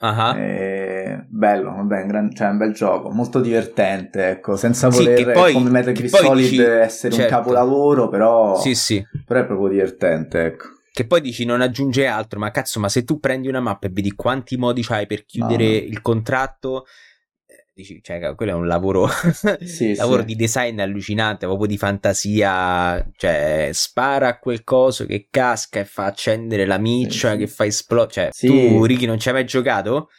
Uh-huh. E... Bello, vabbè, un, gran... cioè, un bel gioco, molto divertente, ecco, senza voler poi, come Metal Gear Solid dici... essere certo. un capolavoro, però... Sì, sì. però è proprio divertente, ecco. Che poi dici non aggiunge altro, ma cazzo, ma se tu prendi una mappa e vedi quanti modi c'hai per chiudere no. il contratto, eh, dici, cioè, quello è un lavoro, sì, lavoro sì. di design allucinante, proprio di fantasia, cioè, spara a quel coso che casca e fa accendere la miccia, sì, che fa esplodere, cioè, tu, Ricky, non ci hai mai giocato?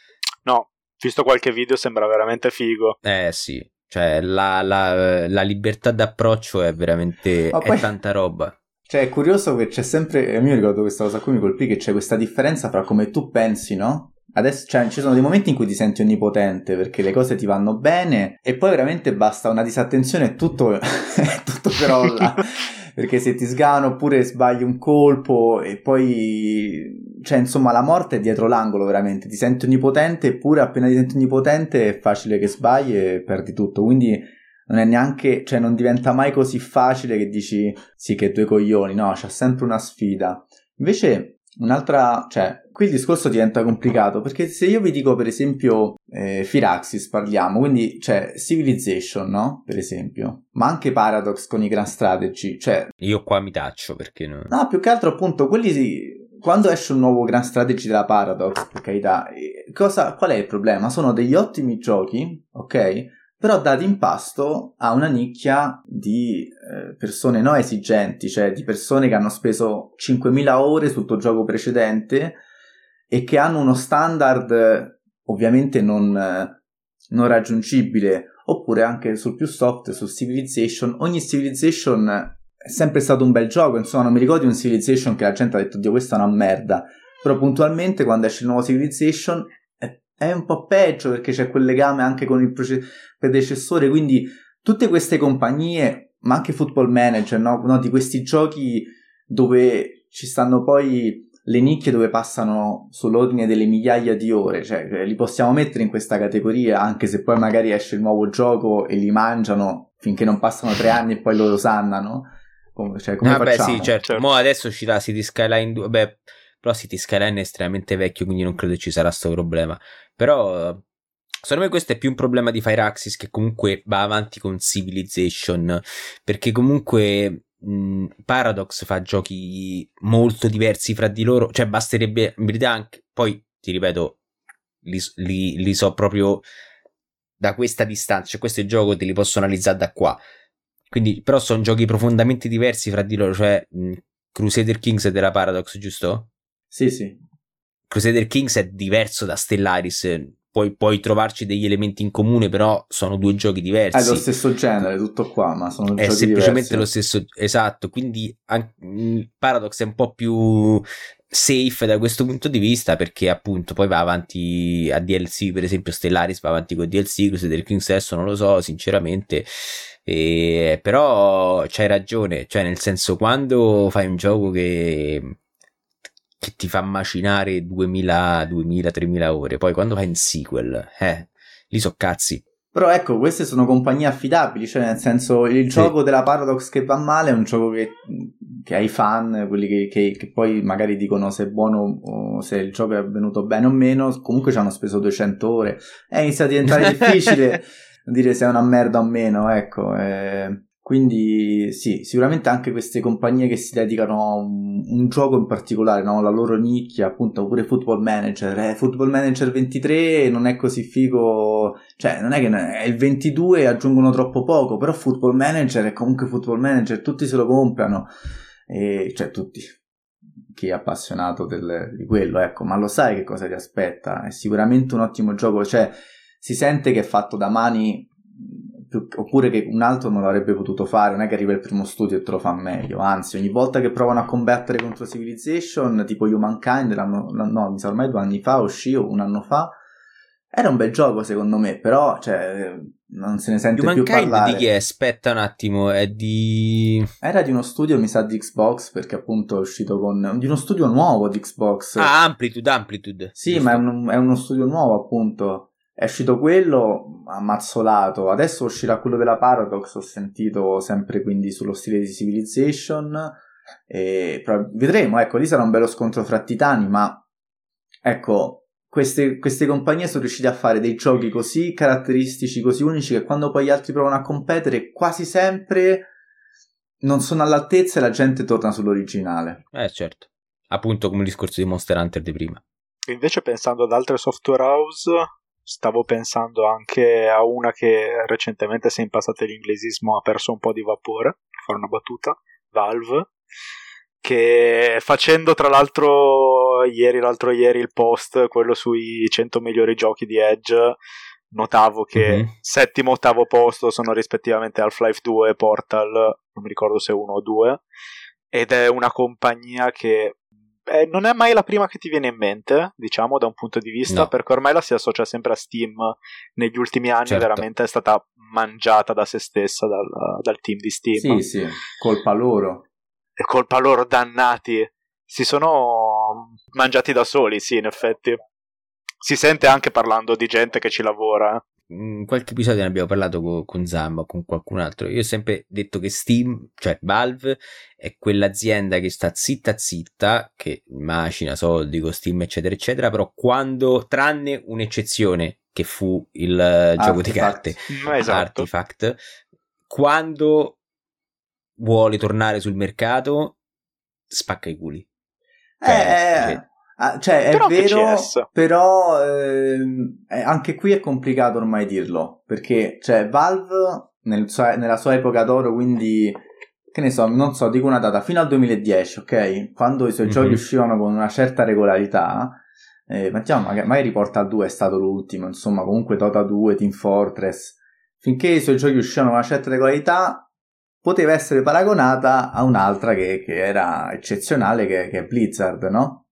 No, visto qualche video sembra veramente figo. Eh, sì, cioè, la, la, la libertà d'approccio è veramente, oh, è tanta roba. Cioè, è curioso che c'è sempre. Io mi ricordo questa cosa qui mi colpì che c'è questa differenza fra come tu pensi, no? Adesso cioè, ci sono dei momenti in cui ti senti onnipotente perché le cose ti vanno bene e poi veramente basta una disattenzione e tutto, tutto crolla. perché se ti sgano oppure sbagli un colpo e poi cioè insomma la morte è dietro l'angolo veramente ti senti onnipotente eppure appena ti senti onnipotente è facile che sbagli e perdi tutto quindi non è neanche, cioè non diventa mai così facile che dici sì che due coglioni, no, c'è sempre una sfida. Invece un'altra, cioè qui il discorso diventa complicato perché se io vi dico per esempio eh, Firaxis parliamo, quindi c'è Civilization, no? Per esempio, ma anche Paradox con i Grand Strategy, cioè... Io qua mi taccio perché no... No, più che altro appunto quelli si... Quando esce un nuovo Grand Strategy della Paradox, per carità, eh, cosa, qual è il problema? Sono degli ottimi giochi, ok? Però dati in pasto a una nicchia di eh, persone non esigenti, cioè di persone che hanno speso 5.000 ore sul tuo gioco precedente e che hanno uno standard ovviamente non, non raggiungibile, oppure anche sul più soft, su Civilization, ogni Civilization è sempre stato un bel gioco, insomma non mi ricordo un Civilization che la gente ha detto Dio questa è una merda, però puntualmente quando esce il nuovo Civilization è, un po' peggio perché c'è quel legame anche con il proce- predecessore, quindi tutte queste compagnie, ma anche Football Manager, no? No, di questi giochi dove ci stanno poi le nicchie dove passano sull'ordine delle migliaia di ore, cioè li possiamo mettere in questa categoria anche se poi magari esce il nuovo gioco e li mangiano finché non passano tre anni e poi lo sannano. Come, cioè, come ah, beh, sì, certo. Certo. Mo adesso uscirà City Skyline 2. Beh, però City Skyline è estremamente vecchio, quindi non credo ci sarà questo problema. Però, secondo me questo è più un problema di Firaxis che comunque va avanti con Civilization. Perché comunque mh, Paradox fa giochi molto diversi fra di loro. Cioè, basterebbe, in verità, anche... Poi, ti ripeto, li, li- li so proprio da questa distanza. Cioè, questo gioco te li posso analizzare da qua. Quindi, però sono giochi profondamente diversi fra di loro, cioè mh, Crusader Kings è della Paradox, giusto? Sì, sì. Crusader Kings è diverso da Stellaris, puoi, puoi trovarci degli elementi in comune, però sono due giochi È diversi. lo stesso genere, tutto qua, ma sono È giochi semplicemente diversi. lo stesso, esatto. Quindi an- mh, Paradox è un po' più safe da questo punto di vista perché appunto poi va avanti a DLC, per esempio Stellaris va avanti con DLC, Crusader Kings adesso non lo so sinceramente, e, però c'hai ragione, cioè nel senso quando fai un gioco che, che ti fa macinare 2000, 2000, 3000 ore, poi quando fai un sequel, eh, lì so cazzi. Però ecco, queste sono compagnie affidabili, cioè nel senso il gioco della Paradox che va male è un gioco che, che ha i fan, quelli che, che- che poi magari dicono se è buono o se il gioco è venuto bene o meno, comunque ci hanno speso 200 ore. E inizia a diventare difficile dire se è una merda o meno, ecco. eh. Quindi sì, sicuramente anche queste compagnie che si dedicano a un, un gioco in particolare, no? la loro nicchia, appunto, pure Football Manager. Eh, Football Manager 23 non è così figo, cioè non è che è il 22 e aggiungono troppo poco, però Football Manager è comunque Football Manager, tutti se lo comprano, e, cioè tutti. Chi è appassionato del- di quello, ecco, ma lo sai che cosa ti aspetta? È sicuramente un ottimo gioco, cioè si sente che è fatto da mani più- oppure che un altro non l'avrebbe potuto fare, non è che arriva il primo studio e te lo fa meglio, anzi ogni volta che provano a combattere contro Civilization, tipo Humankind, l'anno, no, mi sa ormai due anni fa uscì o un anno fa, era un bel gioco secondo me, però cioè, non se ne sente più Humankind parlare. di chi è? Aspetta un attimo, è di... Era di uno studio, mi sa, di Xbox, perché appunto è uscito con... di uno studio nuovo di Xbox. Ah, Amplitude, Amplitude. Sì, Giusto. ma è, un- è uno studio nuovo, appunto. È uscito quello ammazzolato. Adesso uscirà quello della Paradox. Ho sentito sempre quindi sullo stile di Civilization. E però vedremo, ecco, lì sarà un bello scontro fra titani. Ma ecco, queste, queste compagnie sono riuscite a fare dei giochi così caratteristici, così unici, che quando poi gli altri provano a competere, quasi sempre non sono all'altezza e la gente torna sull'originale. Eh, certo. Appunto come il discorso di Monster Hunter di prima. Invece pensando ad altre software house, stavo pensando anche a una che recentemente, se impastate l'inglesismo, ha perso un po' di vapore, per fare una battuta, Valve, che facendo tra l'altro ieri, l'altro ieri il post, quello sui 100 migliori giochi di Edge, notavo che Mhm. settimo, ottavo posto sono rispettivamente Half-Life 2 e Portal, non mi ricordo se uno o due, ed è una compagnia che eh, non è mai la prima che ti viene in mente, diciamo, da un punto di vista, No. perché ormai la si associa sempre a Steam. Negli ultimi anni Certo. veramente è stata mangiata da se stessa, dal, dal team di Steam. Sì, sì, colpa loro. È colpa loro, dannati. Si sono mangiati da soli, sì, in effetti. Si sente anche parlando di gente che ci lavora. In qualche episodio ne abbiamo parlato co- con Zamba o con qualcun altro. Io ho sempre detto che Steam, cioè Valve, è quell'azienda che sta zitta zitta, che macina soldi con Steam, eccetera, eccetera. Però quando, tranne un'eccezione che fu il eh, gioco di Artifact. carte Mm, Esatto. Artifact, quando vuole tornare sul mercato, spacca i culi. Eh, Cioè, eh, ah, cioè, è Però che vero, però ehm, eh, anche qui è complicato ormai dirlo, perché cioè, Valve nel sua- nella sua epoca d'oro, quindi che ne so, non so, dico una data, fino al 2010, ok? Quando i suoi Mhm. giochi uscivano con una certa regolarità, eh, mettiamo, magari, magari Portal 2 è stato l'ultimo, insomma, comunque Dota 2, Team Fortress, finché i suoi giochi uscivano con una certa regolarità, poteva essere paragonata a un'altra che, che era eccezionale, che, che, è Blizzard, no?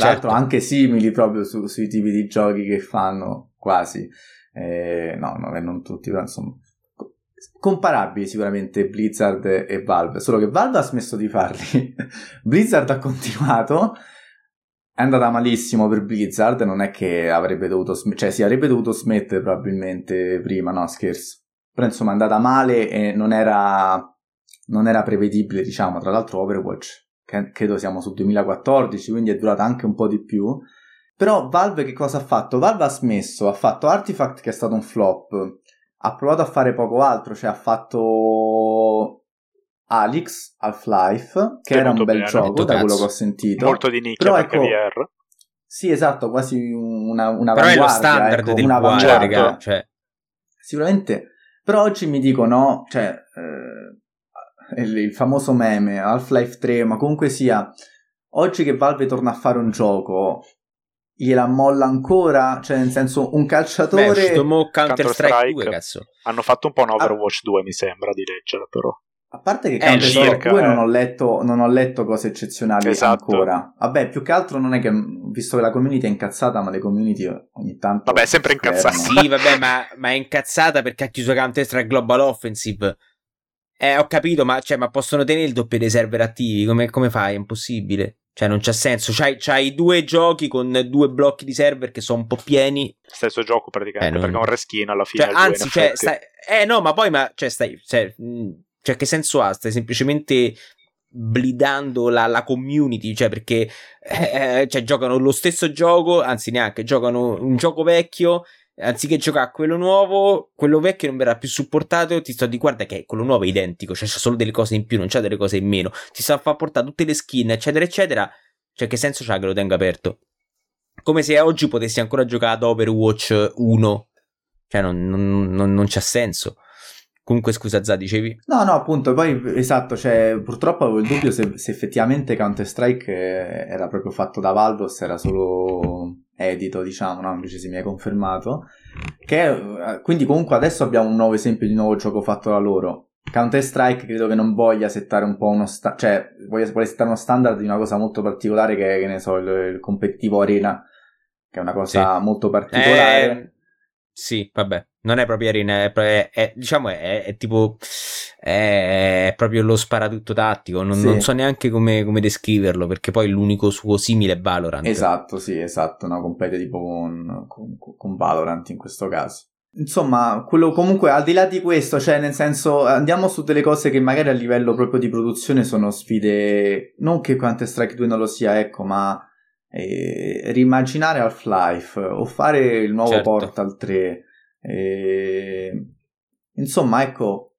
Tra certo. l'altro anche simili proprio su, sui tipi di giochi che fanno, quasi. Eh, no, no, non tutti, però insomma comparabili sicuramente Blizzard e Valve, solo che Valve ha smesso di farli. Blizzard ha continuato, è andata malissimo per Blizzard, non è che avrebbe dovuto, sm- cioè si avrebbe dovuto smettere probabilmente prima, no scherzo. Però insomma è andata male e non era, non era prevedibile, diciamo, tra l'altro Overwatch, che credo siamo sul 2014, quindi è durata anche un po' di più. Però Valve che cosa ha fatto? Valve ha smesso, ha fatto Artifact che è stato un flop, ha provato a fare poco altro, cioè ha fatto Alex Half-Life, che era un bel bene, gioco da quello che ho sentito. Molto di nicchia per ecco, VR. Sì, esatto, quasi una, una Però è lo standard ecco, del una VR, cioè. Sicuramente. Però oggi mi dicono, cioè, eh, il, il famoso meme, Half-Life 3, ma comunque sia, oggi che Valve torna a fare un gioco, gliela molla ancora? Cioè, nel senso, un calciatore. Beh, Counter-Strike 2, cazzo. Hanno fatto un po' un Overwatch ah. 2, mi sembra di leggere, però. A parte che eh, Counter-Strike 2 eh. non, ho letto, non ho letto cose eccezionali esatto. ancora. Vabbè, più che altro non è che, visto che la community è incazzata, ma le community ogni tanto... Vabbè, è sempre incazzata. Sì, vabbè, ma, ma, è incazzata perché ha chiuso Counter-Strike Global Offensive. Eh, ho capito, ma, cioè, ma possono tenere il doppio dei server attivi, come, come fai? È impossibile. Cioè, non c'ha senso. C'hai, c'hai, due giochi con due blocchi di server che sono un po' pieni. Stesso gioco praticamente, eh, non... perché è un reskin alla fine. Cioè, anzi, cioè, stai... eh no, ma poi, ma, cioè, stai, cioè, cioè, che senso ha? Stai semplicemente blidando la, la community, cioè perché eh, cioè, giocano lo stesso gioco, anzi neanche, giocano un gioco vecchio anziché giocare a quello nuovo, quello vecchio non verrà più supportato. Ti sto di guarda che quello nuovo è identico, cioè c'ha solo delle cose in più, non c'ha delle cose in meno. Ti sta a far portare tutte le skin, eccetera, eccetera. Cioè, che senso c'ha che lo tenga aperto? Come se oggi potessi ancora giocare ad Overwatch 1. Cioè, non, non, non, non c'ha senso. Comunque, scusa, Zà, dicevi? No, no, appunto, poi esatto, cioè, purtroppo avevo il dubbio se, se effettivamente Counter-Strike era proprio fatto da Valve o se era solo edito, diciamo, no? Invece si mi hai confermato. Che, eh, quindi comunque adesso abbiamo un nuovo esempio di nuovo gioco fatto da loro. Counter-Strike credo che non voglia settare un po' uno sta- cioè voglia, voglia settare uno standard di una cosa molto particolare che è, che ne so, il, il competitivo arena, che è una cosa sì. molto particolare. Eh, sì, vabbè, non è proprio arena, è, è, è diciamo è tipo è proprio lo sparatutto tattico. Non, sì. non so neanche come, come, descriverlo, perché poi l'unico suo simile è Valorant. Esatto, sì, esatto. No, compete tipo con, con, con Valorant in questo caso. Insomma, quello comunque al di là di questo, cioè nel senso andiamo su delle cose che magari a livello proprio di produzione sono sfide, non che Counter Strike 2 non lo sia, ecco, ma eh, rimaginare Half-Life o fare il nuovo certo. Portal 3. Eh, insomma, ecco,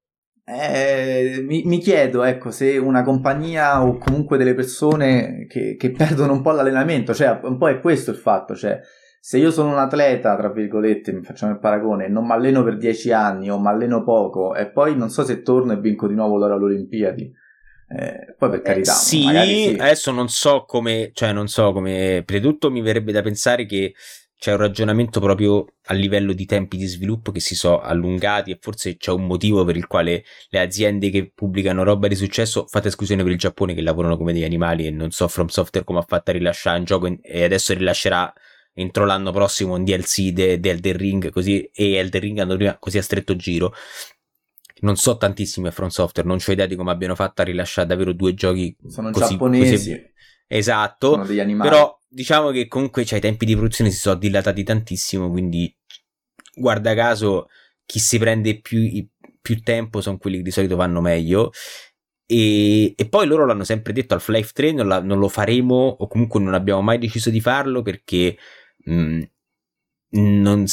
eh, mi, mi, chiedo, ecco, se una compagnia o comunque delle persone che, che, perdono un po' l'allenamento, cioè un po' è questo il fatto, cioè se io sono un atleta, tra virgolette, facciamo il paragone, non mi alleno per dieci anni o mi alleno poco e poi non so se torno e vinco di nuovo l'ora alle Olimpiadi. Eh, poi per eh, carità, eh, sì, sì, adesso non so come, cioè non so come, prima di tutto mi verrebbe da pensare che c'è un ragionamento proprio a livello di tempi di sviluppo che si sono allungati e forse c'è un motivo per il quale le aziende che pubblicano roba di successo, fate esclusione per il Giappone che lavorano come degli animali e non so From Software come ha fatto a rilasciare un gioco e adesso rilascerà entro l'anno prossimo un DLC di de Elden Ring così e Elden Ring hanno prima così a stretto giro. Non so tantissimi a From Software non ho idea di come abbiano fatto a rilasciare davvero due giochi sono così, giapponesi. Così... esatto sono degli animali. però diciamo che comunque cioè, i tempi di produzione si sono dilatati tantissimo, quindi guarda caso chi si prende più, più tempo sono quelli che di solito vanno meglio. E, e, poi loro l'hanno sempre detto al Life 3 non, la, non, lo faremo o comunque non abbiamo mai deciso di farlo perché mh, non,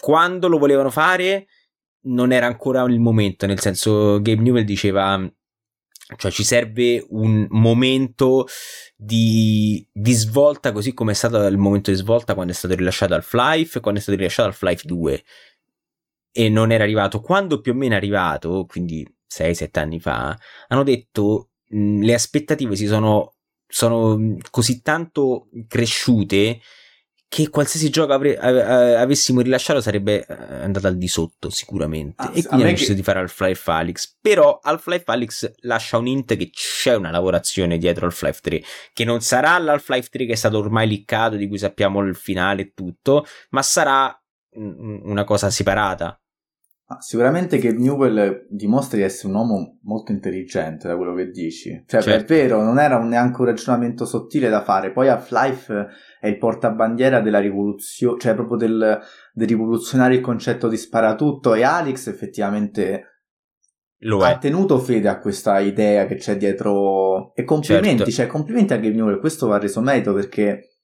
quando lo volevano fare non era ancora il momento nel senso Gabe Newell diceva cioè ci serve un momento di, di, svolta, così come è stato il momento di svolta quando è stato rilasciato Half-Life e quando è stato rilasciato Half-Life 2. E non era arrivato. Quando più o meno è arrivato, quindi 6-7 anni fa, hanno detto mh, le aspettative si sono sono così tanto cresciute che qualsiasi gioco avre- avessimo rilasciato sarebbe eh, andato al di sotto sicuramente. Ah, e quindi hanno deciso che... di fare Half-Life Alyx. Però Half-Life Alyx lascia un hint che c'è una lavorazione dietro Half-Life 3 che non sarà l'Half-Life 3 che è stato ormai liccato di cui sappiamo il finale e tutto ma sarà una cosa separata sicuramente che Newell dimostra di essere un uomo molto intelligente da quello che dici. Cioè, certo. è vero, non era neanche un ragionamento sottile da fare. Poi Half-Life è il portabandiera della rivoluzione, cioè proprio del, del rivoluzionare il concetto di sparatutto. E Alex effettivamente lo ha tenuto fede a questa idea che c'è dietro. E complimenti, certo. cioè complimenti a Game Newell. Questo va reso merito perché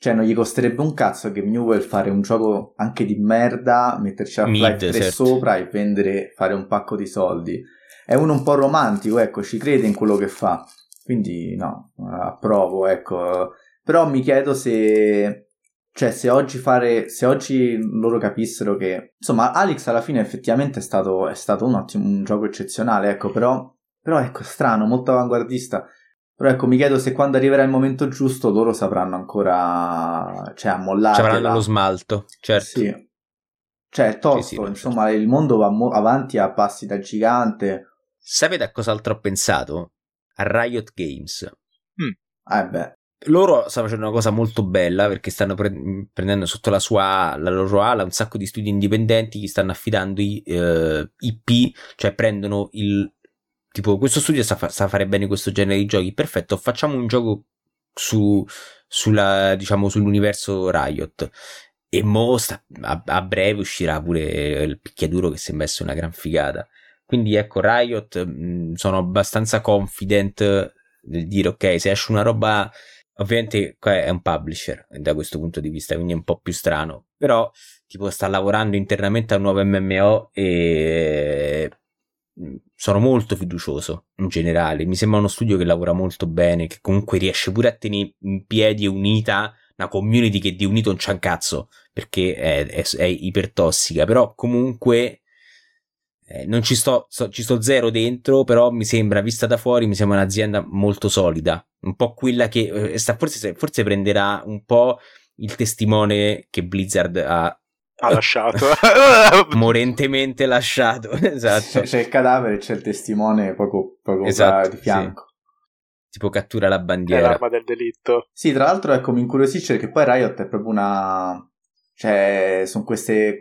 cioè, non gli costerebbe un cazzo a Game Newell fare un gioco anche di merda, metterci Half-Life 3 certo. sopra e vendere, fare un pacco di soldi. È uno un po' romantico, ecco, ci crede in quello che fa. Quindi, no, approvo, ecco. Però mi chiedo se... Cioè, se oggi fare... Se oggi loro capissero che... Insomma, Alex alla fine effettivamente è stato, è stato un ottimo un gioco eccezionale, ecco, però... Però, ecco, strano, molto avanguardista però ecco, mi chiedo se quando arriverà il momento giusto loro sapranno ancora, cioè, ammollare. Ci avranno lo smalto, certo. Sì. Cioè, è tosto, sì, sì, insomma, certo. il mondo va mo- avanti a passi da gigante. Sapete a cos'altro ho pensato? A Riot Games. Mm. Eh beh. Loro stanno facendo una cosa molto bella perché stanno pre- prendendo sotto la sua la loro ala un sacco di studi indipendenti che stanno affidando i eh, IP, cioè prendono il tipo questo studio sa, fa- sa, fare bene questo genere di giochi, perfetto, facciamo un gioco su, sulla, diciamo, sull'universo Riot. E mo sta, a, a, breve uscirà pure il picchiaduro che sembra essere una gran figata. Quindi ecco, Riot mh, mm, sono abbastanza confident nel dire ok, se esce una roba, ovviamente è un publisher da questo punto di vista, quindi è un po' più strano, però tipo sta lavorando internamente a un nuovo MMO e sono molto fiducioso in generale. Mi sembra uno studio che lavora molto bene, che comunque riesce pure a tenere in piedi unita una community che di unito non c'è un cazzo perché è, è, è ipertossica. Però comunque eh, non ci sto, so, ci sto zero dentro. Però mi sembra, vista da fuori, mi sembra un'azienda molto solida. Un po' quella che eh, sta, forse, forse prenderà un po' il testimone che Blizzard ha ha lasciato. Morentemente lasciato esatto. C'è, il cadavere c'è il testimone poco, poco esatto, di fianco. sì. tipo cattura la bandiera. È l'arma del delitto. Sì tra l'altro ecco mi incuriosisce che poi Riot è proprio una cioè sono queste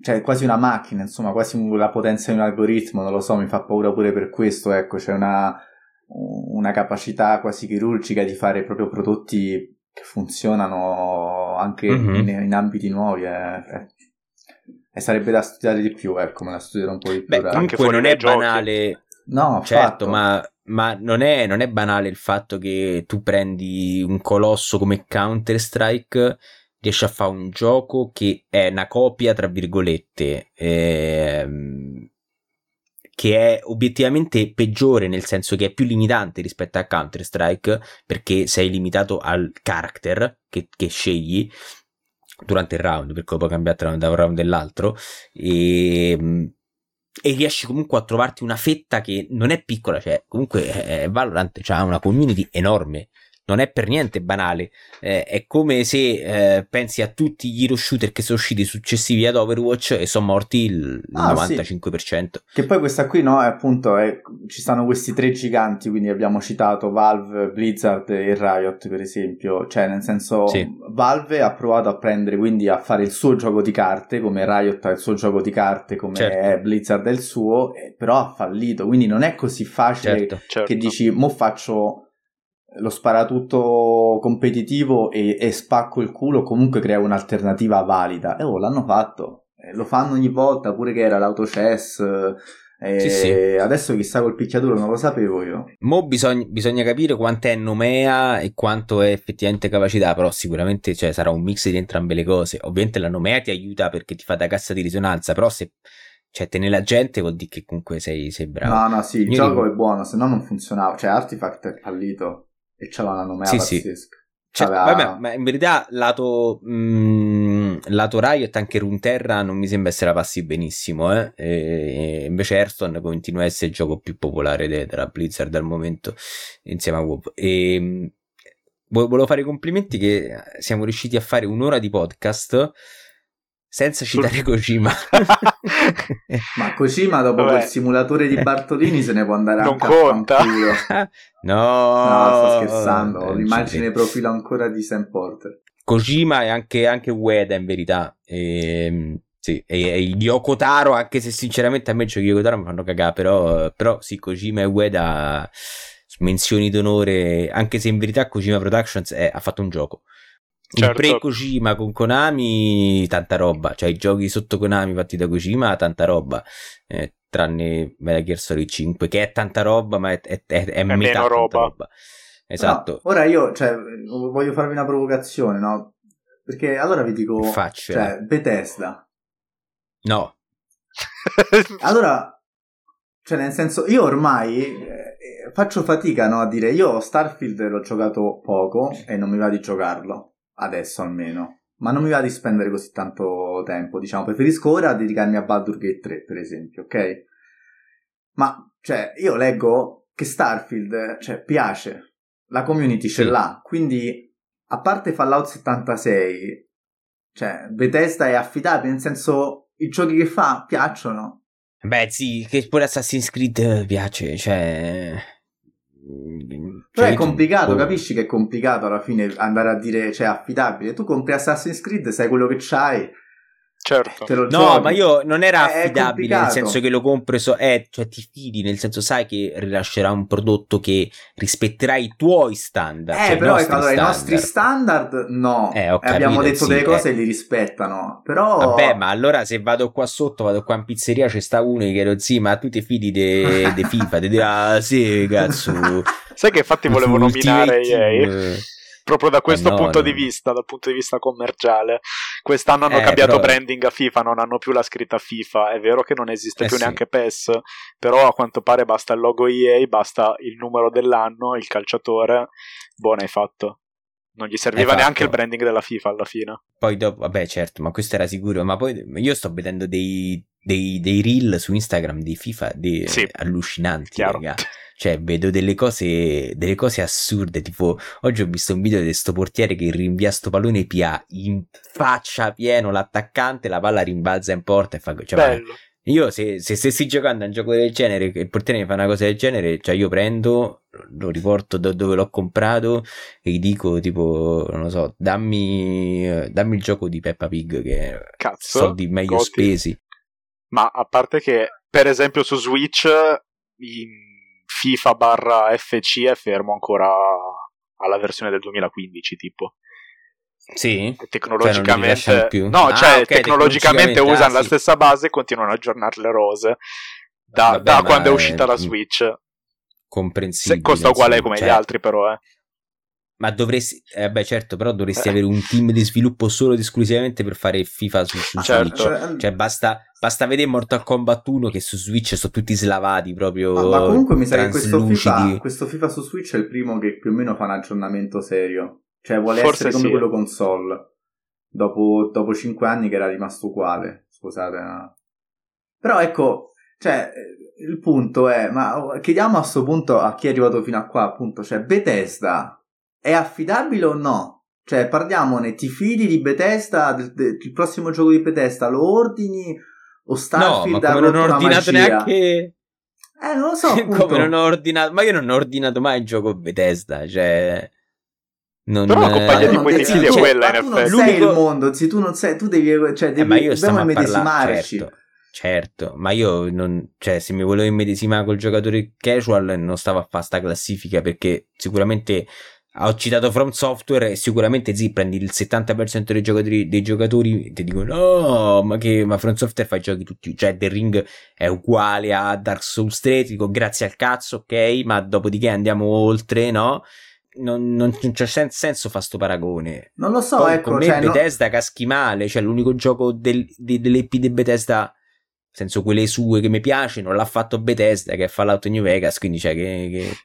cioè quasi una macchina insomma quasi la potenza di un algoritmo non lo so mi fa paura pure per questo ecco c'è una una capacità quasi chirurgica di fare proprio prodotti che funzionano anche mm-hmm. in, in, ambiti nuovi e, e, e, sarebbe da studiare di più, ecco, me la studierò un po' di più. Beh, comunque non è banale, no, certo, ma, ma non, è, non, è, banale il fatto che tu prendi un colosso come Counter-Strike riesci a fare un gioco che è una copia, tra virgolette, ehm, che è obiettivamente peggiore nel senso che è più limitante rispetto a Counter-Strike perché sei limitato al character che, che scegli durante il round perché lo puoi cambiare da un round all'altro e, e riesci comunque a trovarti una fetta che non è piccola cioè comunque Valorant ha una community enorme non è per niente banale. Eh, è come se eh, pensi a tutti gli hero shooter che sono usciti successivi ad Overwatch e sono morti il, ah, 95%. Sì. Che poi questa qui, no, è appunto, è, ci stanno questi tre giganti, quindi abbiamo citato Valve, Blizzard e Riot, per esempio. Cioè, nel senso, sì. Valve ha provato a prendere, quindi a fare il suo gioco di carte, come Riot ha il suo gioco di carte, come certo. Blizzard è il suo, però ha fallito. Quindi non è così facile certo, certo. che dici, mo faccio lo sparatutto competitivo e, e, spacco il culo comunque crea un'alternativa valida. E oh, l'hanno fatto. Eh, lo fanno ogni volta, pure che era l'autochess. Eh, sì, sì. Adesso chissà col picchiaduro non lo sapevo io. Mo bisogna, bisogna capire quanto è nomea e quanto è effettivamente capacità, però sicuramente cioè, sarà un mix di entrambe le cose. Ovviamente la nomea ti aiuta perché ti fa da cassa di risonanza, però se cioè tenere la gente vuol dire che comunque sei, sei bravo. No, no, sì, il Io gioco dico... è buono, se no non funzionava. Cioè Artifact è fallito e c'aveva una nomea sì, pazzesca. Sì. Cioè, vabbè, ma in verità lato mh, mm, lato Riot anche Runeterra non mi sembra essere passi benissimo, eh? E invece Hearthstone continua a essere il gioco più popolare de- della Blizzard al momento insieme a WoW. E volevo fare i complimenti che siamo riusciti a fare un'ora di podcast senza citare Kojima. Ma Kojima dopo Vabbè. quel simulatore di Bartolini se ne può andare non anche conta. a no, no, sto scherzando, ho l'immagine profilo ancora di Sam Porter. Kojima e anche, anche Ueda in verità. E, ehm, sì, e, e Yoko Taro, anche se sinceramente a me giochi Yoko Taro mi fanno cagare, però, però sì, Kojima e Ueda menzioni d'onore, anche se in verità Kojima Productions è, ha fatto un gioco. Certo. Il pre-Kojima con Konami, tanta roba. Cioè, i giochi sotto Konami fatti da Kojima, tanta roba. Eh, tranne Metal Gear Solid 5, che è tanta roba, ma è, è, è, è metà roba. roba. Esatto. No, ora io, cioè, voglio farvi una provocazione, no? Perché allora vi dico, Faccio. cioè, Bethesda. No. allora, cioè, nel senso, io ormai eh, faccio fatica, no, a dire, io Starfield l'ho giocato poco e non mi va di giocarlo adesso almeno. Ma non mi va di spendere così tanto tempo, diciamo. Preferisco ora dedicarmi a Baldur Gate 3, per esempio, ok? Ma, cioè, io leggo che Starfield, cioè, piace. La community ce l'ha. Quindi, a parte Fallout 76, cioè, Bethesda è affidabile, nel senso, i giochi che fa piacciono. Beh, sì, che pure Assassin's Creed piace, cioè... Però è complicato, capisci che è complicato alla fine andare a dire, cioè, affidabile. Tu compri Assassin's Creed, sai quello che c'hai, Certo. no, giochi. ma io non era affidabile nel senso che lo compro, so, eh, cioè ti fidi, nel senso sai che rilascerà un prodotto che rispetterà i tuoi standard. Eh, cioè però ecco, allora, i nostri standard no. Eh, capito, abbiamo detto sì, delle cose e li rispettano. Però... Vabbè, ma allora se vado qua sotto, vado qua in pizzeria, c'è sta uno che lo sì, ma tu ti fidi di de FIFA, ti dirà ah, sì, cazzo. sai che infatti volevo nominare EA? Proprio da questo eh no, punto no. di vista, dal punto di vista commerciale. Quest'anno hanno eh, cambiato però... branding a FIFA, non hanno più la scritta FIFA. È vero che non esiste eh, più sì. neanche PES, però a quanto pare basta il logo EA, basta il numero dell'anno, il calciatore. Buono, hai fatto. Non gli serviva neanche il branding della FIFA alla fine. Poi dopo, vabbè, certo, ma questo era sicuro. Ma poi io sto vedendo dei, dei, dei reel su Instagram di FIFA di, sì. allucinanti, Chiaro. raga. Cioè, vedo delle cose, delle cose assurde. Tipo, oggi ho visto un video di sto portiere che rinvia sto pallone PA in faccia pieno l'attaccante, la palla rimbalza in porta e fa. Cioè, Bello. Io se, se stessi giocando a un gioco del genere e il portiere mi fa una cosa del genere, cioè io prendo, lo riporto da dove l'ho comprato e gli dico tipo, non lo so, dammi, dammi il gioco di Peppa Pig che Cazzo, soldi meglio goti. spesi. Ma a parte che, per esempio su Switch, in FIFA barra FC è fermo ancora alla versione del 2015 tipo. Sì, tecnologicamente cioè no, ah, cioè okay, tecnologicamente, usano ah, la stessa base e continuano a aggiornare le rose da, Vabbè, da quando è uscita la Switch. Comprensibile. Se costa uguale come cioè... gli altri, però, eh. Ma dovresti, eh beh certo, però dovresti eh. avere un team di sviluppo solo ed esclusivamente per fare FIFA su, su certo. Switch. Cioè basta, basta, vedere Mortal Kombat 1 che su Switch sono tutti slavati proprio. Ma, ma comunque mi sa che questo FIFA, questo FIFA, su Switch è il primo che più o meno fa un aggiornamento serio. Cioè vuole Forse essere come sì. quello console. Dopo, dopo 5 anni che era rimasto uguale. Scusate. No? Però ecco, cioè, il punto è, ma chiediamo a questo punto a chi è arrivato fino a qua, appunto, cioè Bethesda è affidabile o no? Cioè, parliamone, ti fidi di Bethesda, il prossimo gioco di Bethesda lo ordini o Starfield no, ma come non ho ordinato neanche... Eh, non lo so, appunto. come non ho ordinato... Ma io non ho ordinato mai il gioco Bethesda, cioè... Non, Però la compagnia di quei tipi è quella, in effetti. Tu non sei il mondo, sì, tu non sei, tu devi, cioè, devi, eh, ma io dobbiamo immedesimarci. Certo, certo, ma io non, cioè, se mi volevo immedesimare col giocatore casual non stavo a fare sta classifica perché sicuramente ho citato From Software e sicuramente sì, prendi il 70% dei giocatori, dei giocatori e ti dicono no, ma che ma From Software fa i giochi tutti, cioè The Ring è uguale a Dark Souls 3, dico grazie al cazzo, ok, ma dopodiché andiamo oltre, no? Non, non, non c'è sen- senso fa sto paragone. Non lo so, Poi, ecco. Con me cioè, Bethesda no... caschi male, cioè l'unico gioco del, de, dell'EP di Bethesda senso quelle sue che mi piacciono l'ha fatto Bethesda che è Fallout New Vegas quindi cioè che, che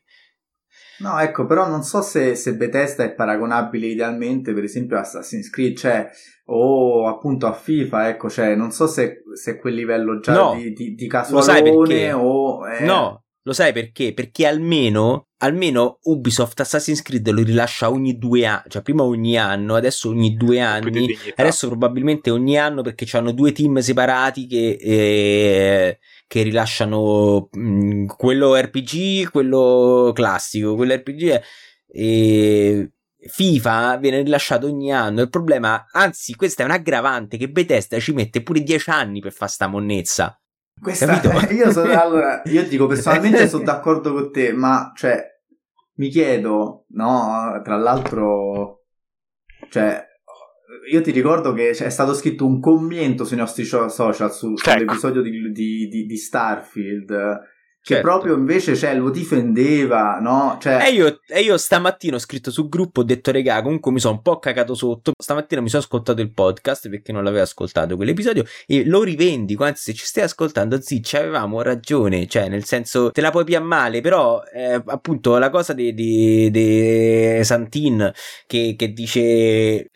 No, ecco, però non so se, se Bethesda è paragonabile idealmente, per esempio, a Assassin's Creed, cioè, o appunto a FIFA, ecco, cioè, non so se, se è quel livello già No, di, di, di lo sai casualone perché? o... eh, No, lo sai perché? Perché almeno, almeno Ubisoft Assassin's Creed lo rilascia ogni due anni, cioè prima ogni anno, adesso ogni due anni, adesso probabilmente ogni anno perché hanno due team separati che, eh, che rilasciano mh, quello RPG, quello classico, quello RPG e FIFA viene rilasciato ogni anno. Il problema, anzi, questa è un aggravante che Bethesda ci mette pure dieci anni per fare sta monnezza. Questa, io, sono, allora, io dico personalmente sono d'accordo con te, ma cioè, mi chiedo, no, tra l'altro, cioè, io ti ricordo che c'è stato scritto un commento sui nostri social su, Ecco. sull'episodio di, di, di, di Starfield, che Certo. proprio invece cioè, lo difendeva, no? Cioè, E io, e io stamattina ho scritto sul gruppo, ho detto regà, comunque mi sono un po' cagato sotto. Stamattina mi sono ascoltato il podcast perché non l'avevo ascoltato quell'episodio e lo rivendico, anzi se ci stai ascoltando, ci avevamo ragione, cioè nel senso te la puoi più a male, però eh, appunto la cosa di, di, di Santin che, che dice,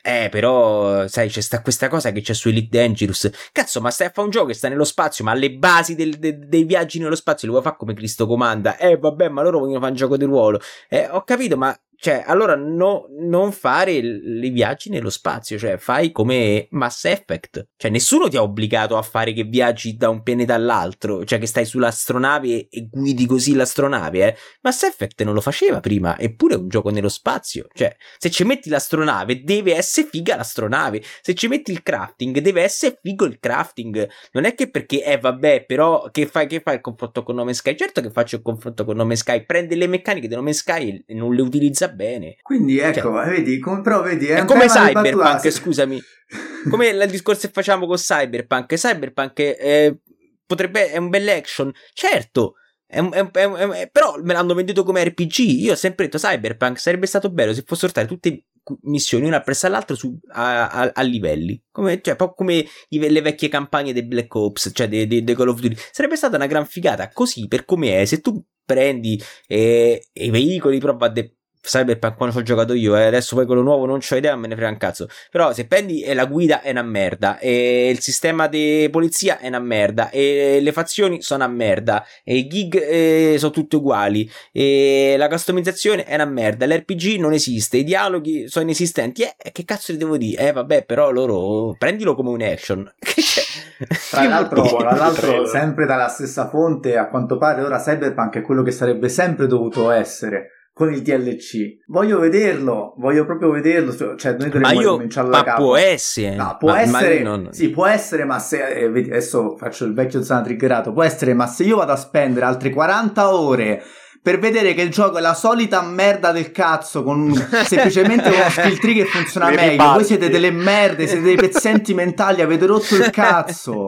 eh però sai c'è sta questa cosa che c'è su Elite Dangerous, cazzo ma stai a fare un gioco che sta nello spazio, ma le basi del- de- dei viaggi nello spazio le vuoi fare come Cristo comanda, eh vabbè ma loro vogliono fare un gioco di ruolo, eh, ho capito, ma cioè, allora no- non fare l- i viaggi nello spazio, cioè fai come Mass Effect. Cioè, nessuno ti ha obbligato a fare che viaggi da un pianeta all'altro, cioè che stai sull'astronave e guidi così l'astronave, eh. Mass Effect non lo faceva prima, eppure è un gioco nello spazio. Cioè, se ci metti l'astronave, deve essere figa l'astronave. Se ci metti il crafting, deve essere figo il crafting. Non è che perché, eh vabbè, però che fai, che fai il confronto con Nome Sky? Certo che faccio il confronto con Nome Sky, prende le meccaniche di Nome Sky e non le utilizza bene. quindi ecco, vedi, com- però vedi, è, È come Cyberpunk, scusami. Come il discorso che facciamo con Cyberpunk. Cyberpunk eh, potrebbe è un bel action, certo. È un- è un- un- però me l'hanno venduto come RPG. Io ho sempre detto Cyberpunk sarebbe stato bello se fossero state tutte missioni una appresso all'altra su- a, a- a livelli. Come, cioè, proprio come i- le vecchie campagne dei Black Ops, cioè dei, dei- dei Call of Duty. Sarebbe stata una gran figata. Così per come è, se tu prendi eh, i veicoli, prova a de- Cyberpunk quando ci ho giocato io, e adesso poi quello nuovo non c'ho idea, me ne frega un cazzo. Però se prendi e la guida è una merda, e il sistema di polizia è una merda, e le fazioni sono una merda, e i gig eh, sono tutti uguali, e la customizzazione è una merda, l'RPG non esiste, i dialoghi sono inesistenti. Eh, che cazzo ti devo dire? Eh, vabbè, però loro prendilo come un action. Tra l'altro, tra l'altro, sempre dalla stessa fonte, a quanto pare ora Cyberpunk è quello che sarebbe sempre dovuto essere con il DLC. Voglio vederlo, voglio proprio vederlo. Cioè, noi ma dovremmo io, ricominciare da ma capo. può essere, No, può ma- ma essere, non- sì, può essere, ma se eh, adesso faccio il vecchio zona triggerato. Può essere, ma se io vado a spendere altre 40 ore per vedere che il gioco è la solita merda del cazzo, con semplicemente uno skill tree che funziona Li meglio. Voi siete delle merde, siete dei pezzenti mentali, avete rotto il cazzo.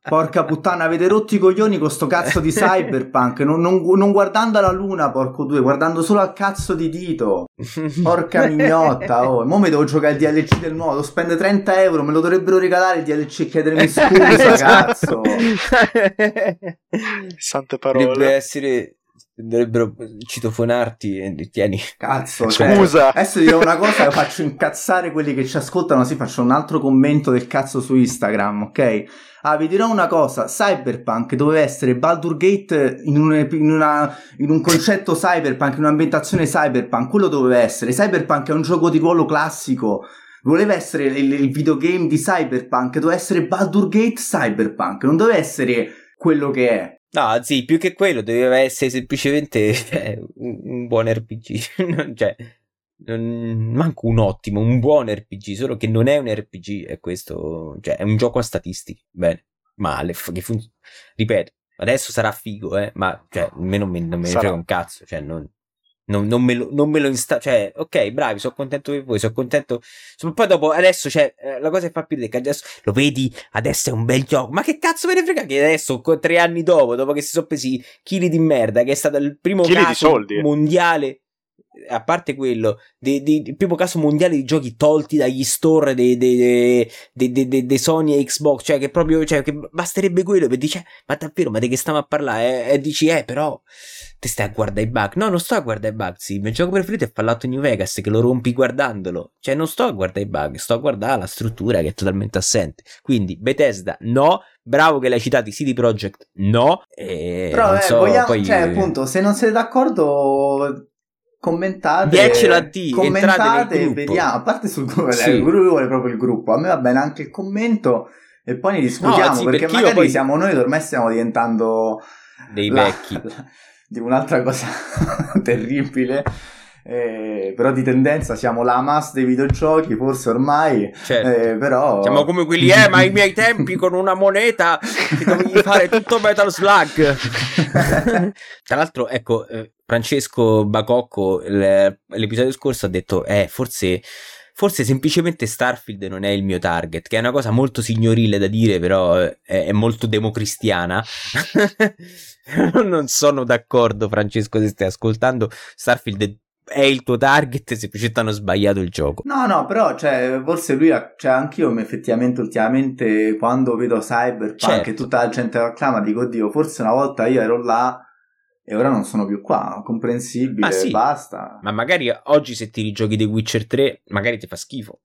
Porca puttana, avete rotto i coglioni con sto cazzo di cyberpunk. Non, non- non guardando alla luna, porco due, guardando solo al cazzo di dito. Porca mignotta, oh. Mo mi devo giocare il DLC del nuovo. Devo spendere 30 euro, me lo dovrebbero regalare il DLC e chiedermi scusa, cazzo. Sante Dovrebbe parole. essere. Dovrebbero citofonarti e tieni. Cazzo, cioè, Scusa. adesso dirò una cosa, faccio incazzare quelli che ci ascoltano, sì, faccio un altro commento del cazzo su Instagram, ok? Ah, vi dirò una cosa, Cyberpunk doveva essere Baldur Gate in un, in una- in un concetto cyberpunk, in un'ambientazione cyberpunk, quello doveva essere. Cyberpunk è un gioco di ruolo classico, voleva essere il, il videogame di Cyberpunk, doveva essere Baldur Gate Cyberpunk, non doveva essere quello che è. No, sì, più che quello doveva essere semplicemente cioè, un, un buon RPG. Non- cioè, non- manco un ottimo, un buon RPG, solo che non è un RPG, è questo, cioè, è un gioco a statistiche. Bene, male, che fun- ripeto, adesso sarà figo, eh, ma cioè, a me non, me- non frega un cazzo, cioè, non, non, non me lo, non me lo insta- cioè, ok, bravi, sono contento per voi, sono contento. Poi dopo, adesso, cioè, eh, la cosa che fa più che adesso lo vedi, adesso è un bel gioco. Ma che cazzo me ne frega che adesso, tre anni dopo, dopo che si sono presi chili di merda, che è stato il primo Chili caso soldi. mondiale. A parte quello, di, di, il primo caso mondiale di giochi tolti dagli store dei, dei, dei, dei Sony e Xbox, cioè che proprio, cioè che basterebbe quello per dire, ma davvero, ma di che stiamo a parlare? E, e dici, eh, però, te stai a guardare i bug. No, non sto a guardare i bug, sì, il mio gioco preferito è Fallout New Vegas, che lo rompi guardandolo. Cioè, non sto a guardare i bug, sto a guardare la struttura che è totalmente assente. Quindi, Bethesda, no, bravo che l'hai citato, CD Projekt, no. Però, eh, so, vogliamo, poi... cioè, appunto, se non siete d'accordo commentate Diecelo a D, commentate e vediamo. A parte sul gruppo sì. il gruppo vuole proprio il gruppo. A me va bene anche il commento e poi ne discutiamo no, anzi, perché, perché magari poi... siamo noi ormai stiamo diventando dei la, vecchi. la, di un'altra cosa terribile eh, però di tendenza siamo la mass dei videogiochi, forse ormai, certo. eh, però... Siamo come quelli, eh, ma ai miei tempi con una moneta ti dovevi fare tutto Metal Slug. Tra l'altro, ecco, eh, Francesco Bacocco l'episodio scorso ha detto, eh, forse forse semplicemente Starfield non è il mio target, che è una cosa molto signorile da dire, però è, è molto democristiana. non sono d'accordo, Francesco, se stai ascoltando. Starfield è il tuo target, semplicemente hanno sbagliato il gioco. No, no, però cioè, forse lui, ha, cioè, anch'io effettivamente ultimamente quando vedo Cyberpunk certo. e tutta la gente acclama, dico, oddio, forse una volta io ero là e ora non sono più qua, comprensibile, sì, basta. Ma magari oggi se ti rigiochi The Witcher 3, magari ti fa schifo.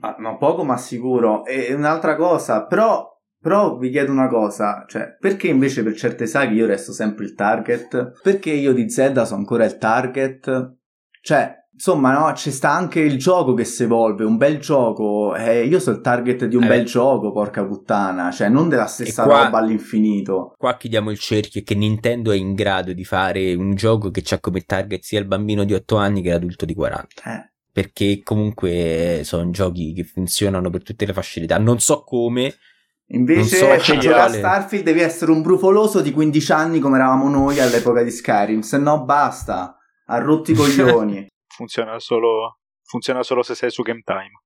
Ma, no, poco ma sicuro. E un'altra cosa, però però vi chiedo una cosa, cioè, perché invece per certe saghe io resto sempre il target? Perché io di Zelda sono ancora il target? Cioè, insomma, no, ci sta anche il gioco che si evolve, un bel gioco. Eh, io sono il target di un eh bel gioco, porca puttana, cioè, non della stessa qua, roba all'infinito. Qua chiudiamo il cerchio che Nintendo è in grado di fare un gioco che ha come target sia il bambino di 8 anni che l'adulto di 40. Eh perché comunque sono giochi che funzionano per tutte le fasce d'età. Non so come, Invece, so se giochi a Starfield devi essere un brufoloso di 15 anni come eravamo noi all'epoca di Skyrim, se no basta, ha rotti i coglioni. funziona, solo, funziona solo se sei su Game Time.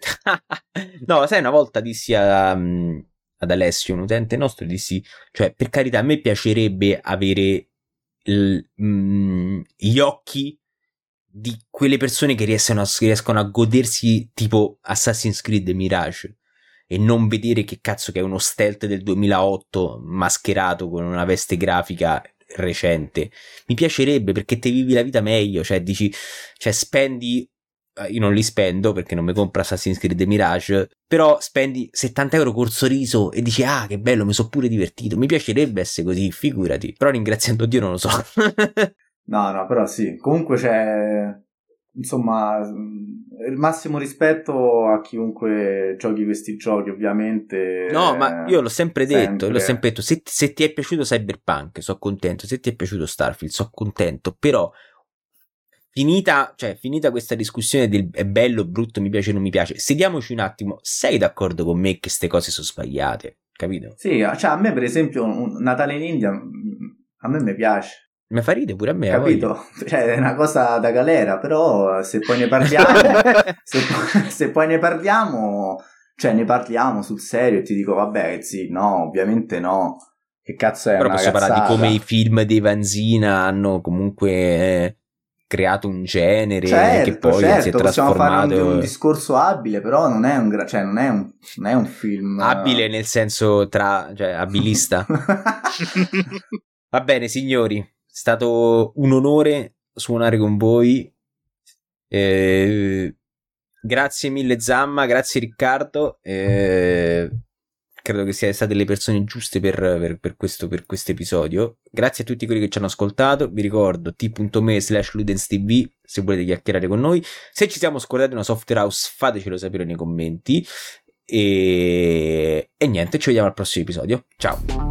no, sai, una volta dissi a, um, ad Alessio, un utente nostro, dissi, cioè, per carità, a me piacerebbe avere il, mm, gli occhi di quelle persone che riescono a, riescono a godersi tipo Assassin's Creed Mirage e non vedere che cazzo che è uno stealth del 2008 mascherato con una veste grafica recente. Mi piacerebbe perché te vivi la vita meglio, cioè dici, cioè spendi eh, io non li spendo perché non mi compro Assassin's Creed Mirage, però spendi 70 euro col sorriso e dici ah che bello, mi sono pure divertito, mi piacerebbe essere così, figurati, però ringraziando Dio non lo so. no, no, però sì, comunque c'è insomma, il massimo rispetto a chiunque giochi questi giochi, ovviamente. No, ma io l'ho sempre detto, sempre. l'ho sempre detto, se, se, ti è piaciuto Cyberpunk, sono contento, se ti è piaciuto Starfield, sono contento, però finita, cioè, finita questa discussione del è bello, brutto, mi piace, non mi piace, sediamoci un attimo, sei d'accordo con me che queste cose sono sbagliate, capito? Sì, cioè a me per esempio un Natale in India a me mi piace. Mi fa ridere pure a me. Capito? Cioè, è una cosa da galera, però se poi ne parliamo, se, poi, se, poi ne parliamo, cioè ne parliamo sul serio e ti dico, vabbè, sì, no, ovviamente no. Che cazzo è? Però posso cazzata. parlare di come i film dei Vanzina hanno comunque eh, creato un genere certo, che poi certo, si è trasformato. Fare un, un discorso abile, però non è un, cioè, non è un, non è un film. Abile nel senso tra, cioè, abilista. Va bene, signori stato un onore suonare con voi. Eh, grazie mille Zamma, grazie Riccardo. Eh, credo che siate state le persone giuste per, per, per questo episodio. Grazie a tutti quelli che ci hanno ascoltato. Vi ricordo t.me slash ludenstv se volete chiacchierare con noi. Se ci siamo scordati una software house, fatecelo sapere nei commenti. E, e niente, ci vediamo al prossimo episodio. Ciao.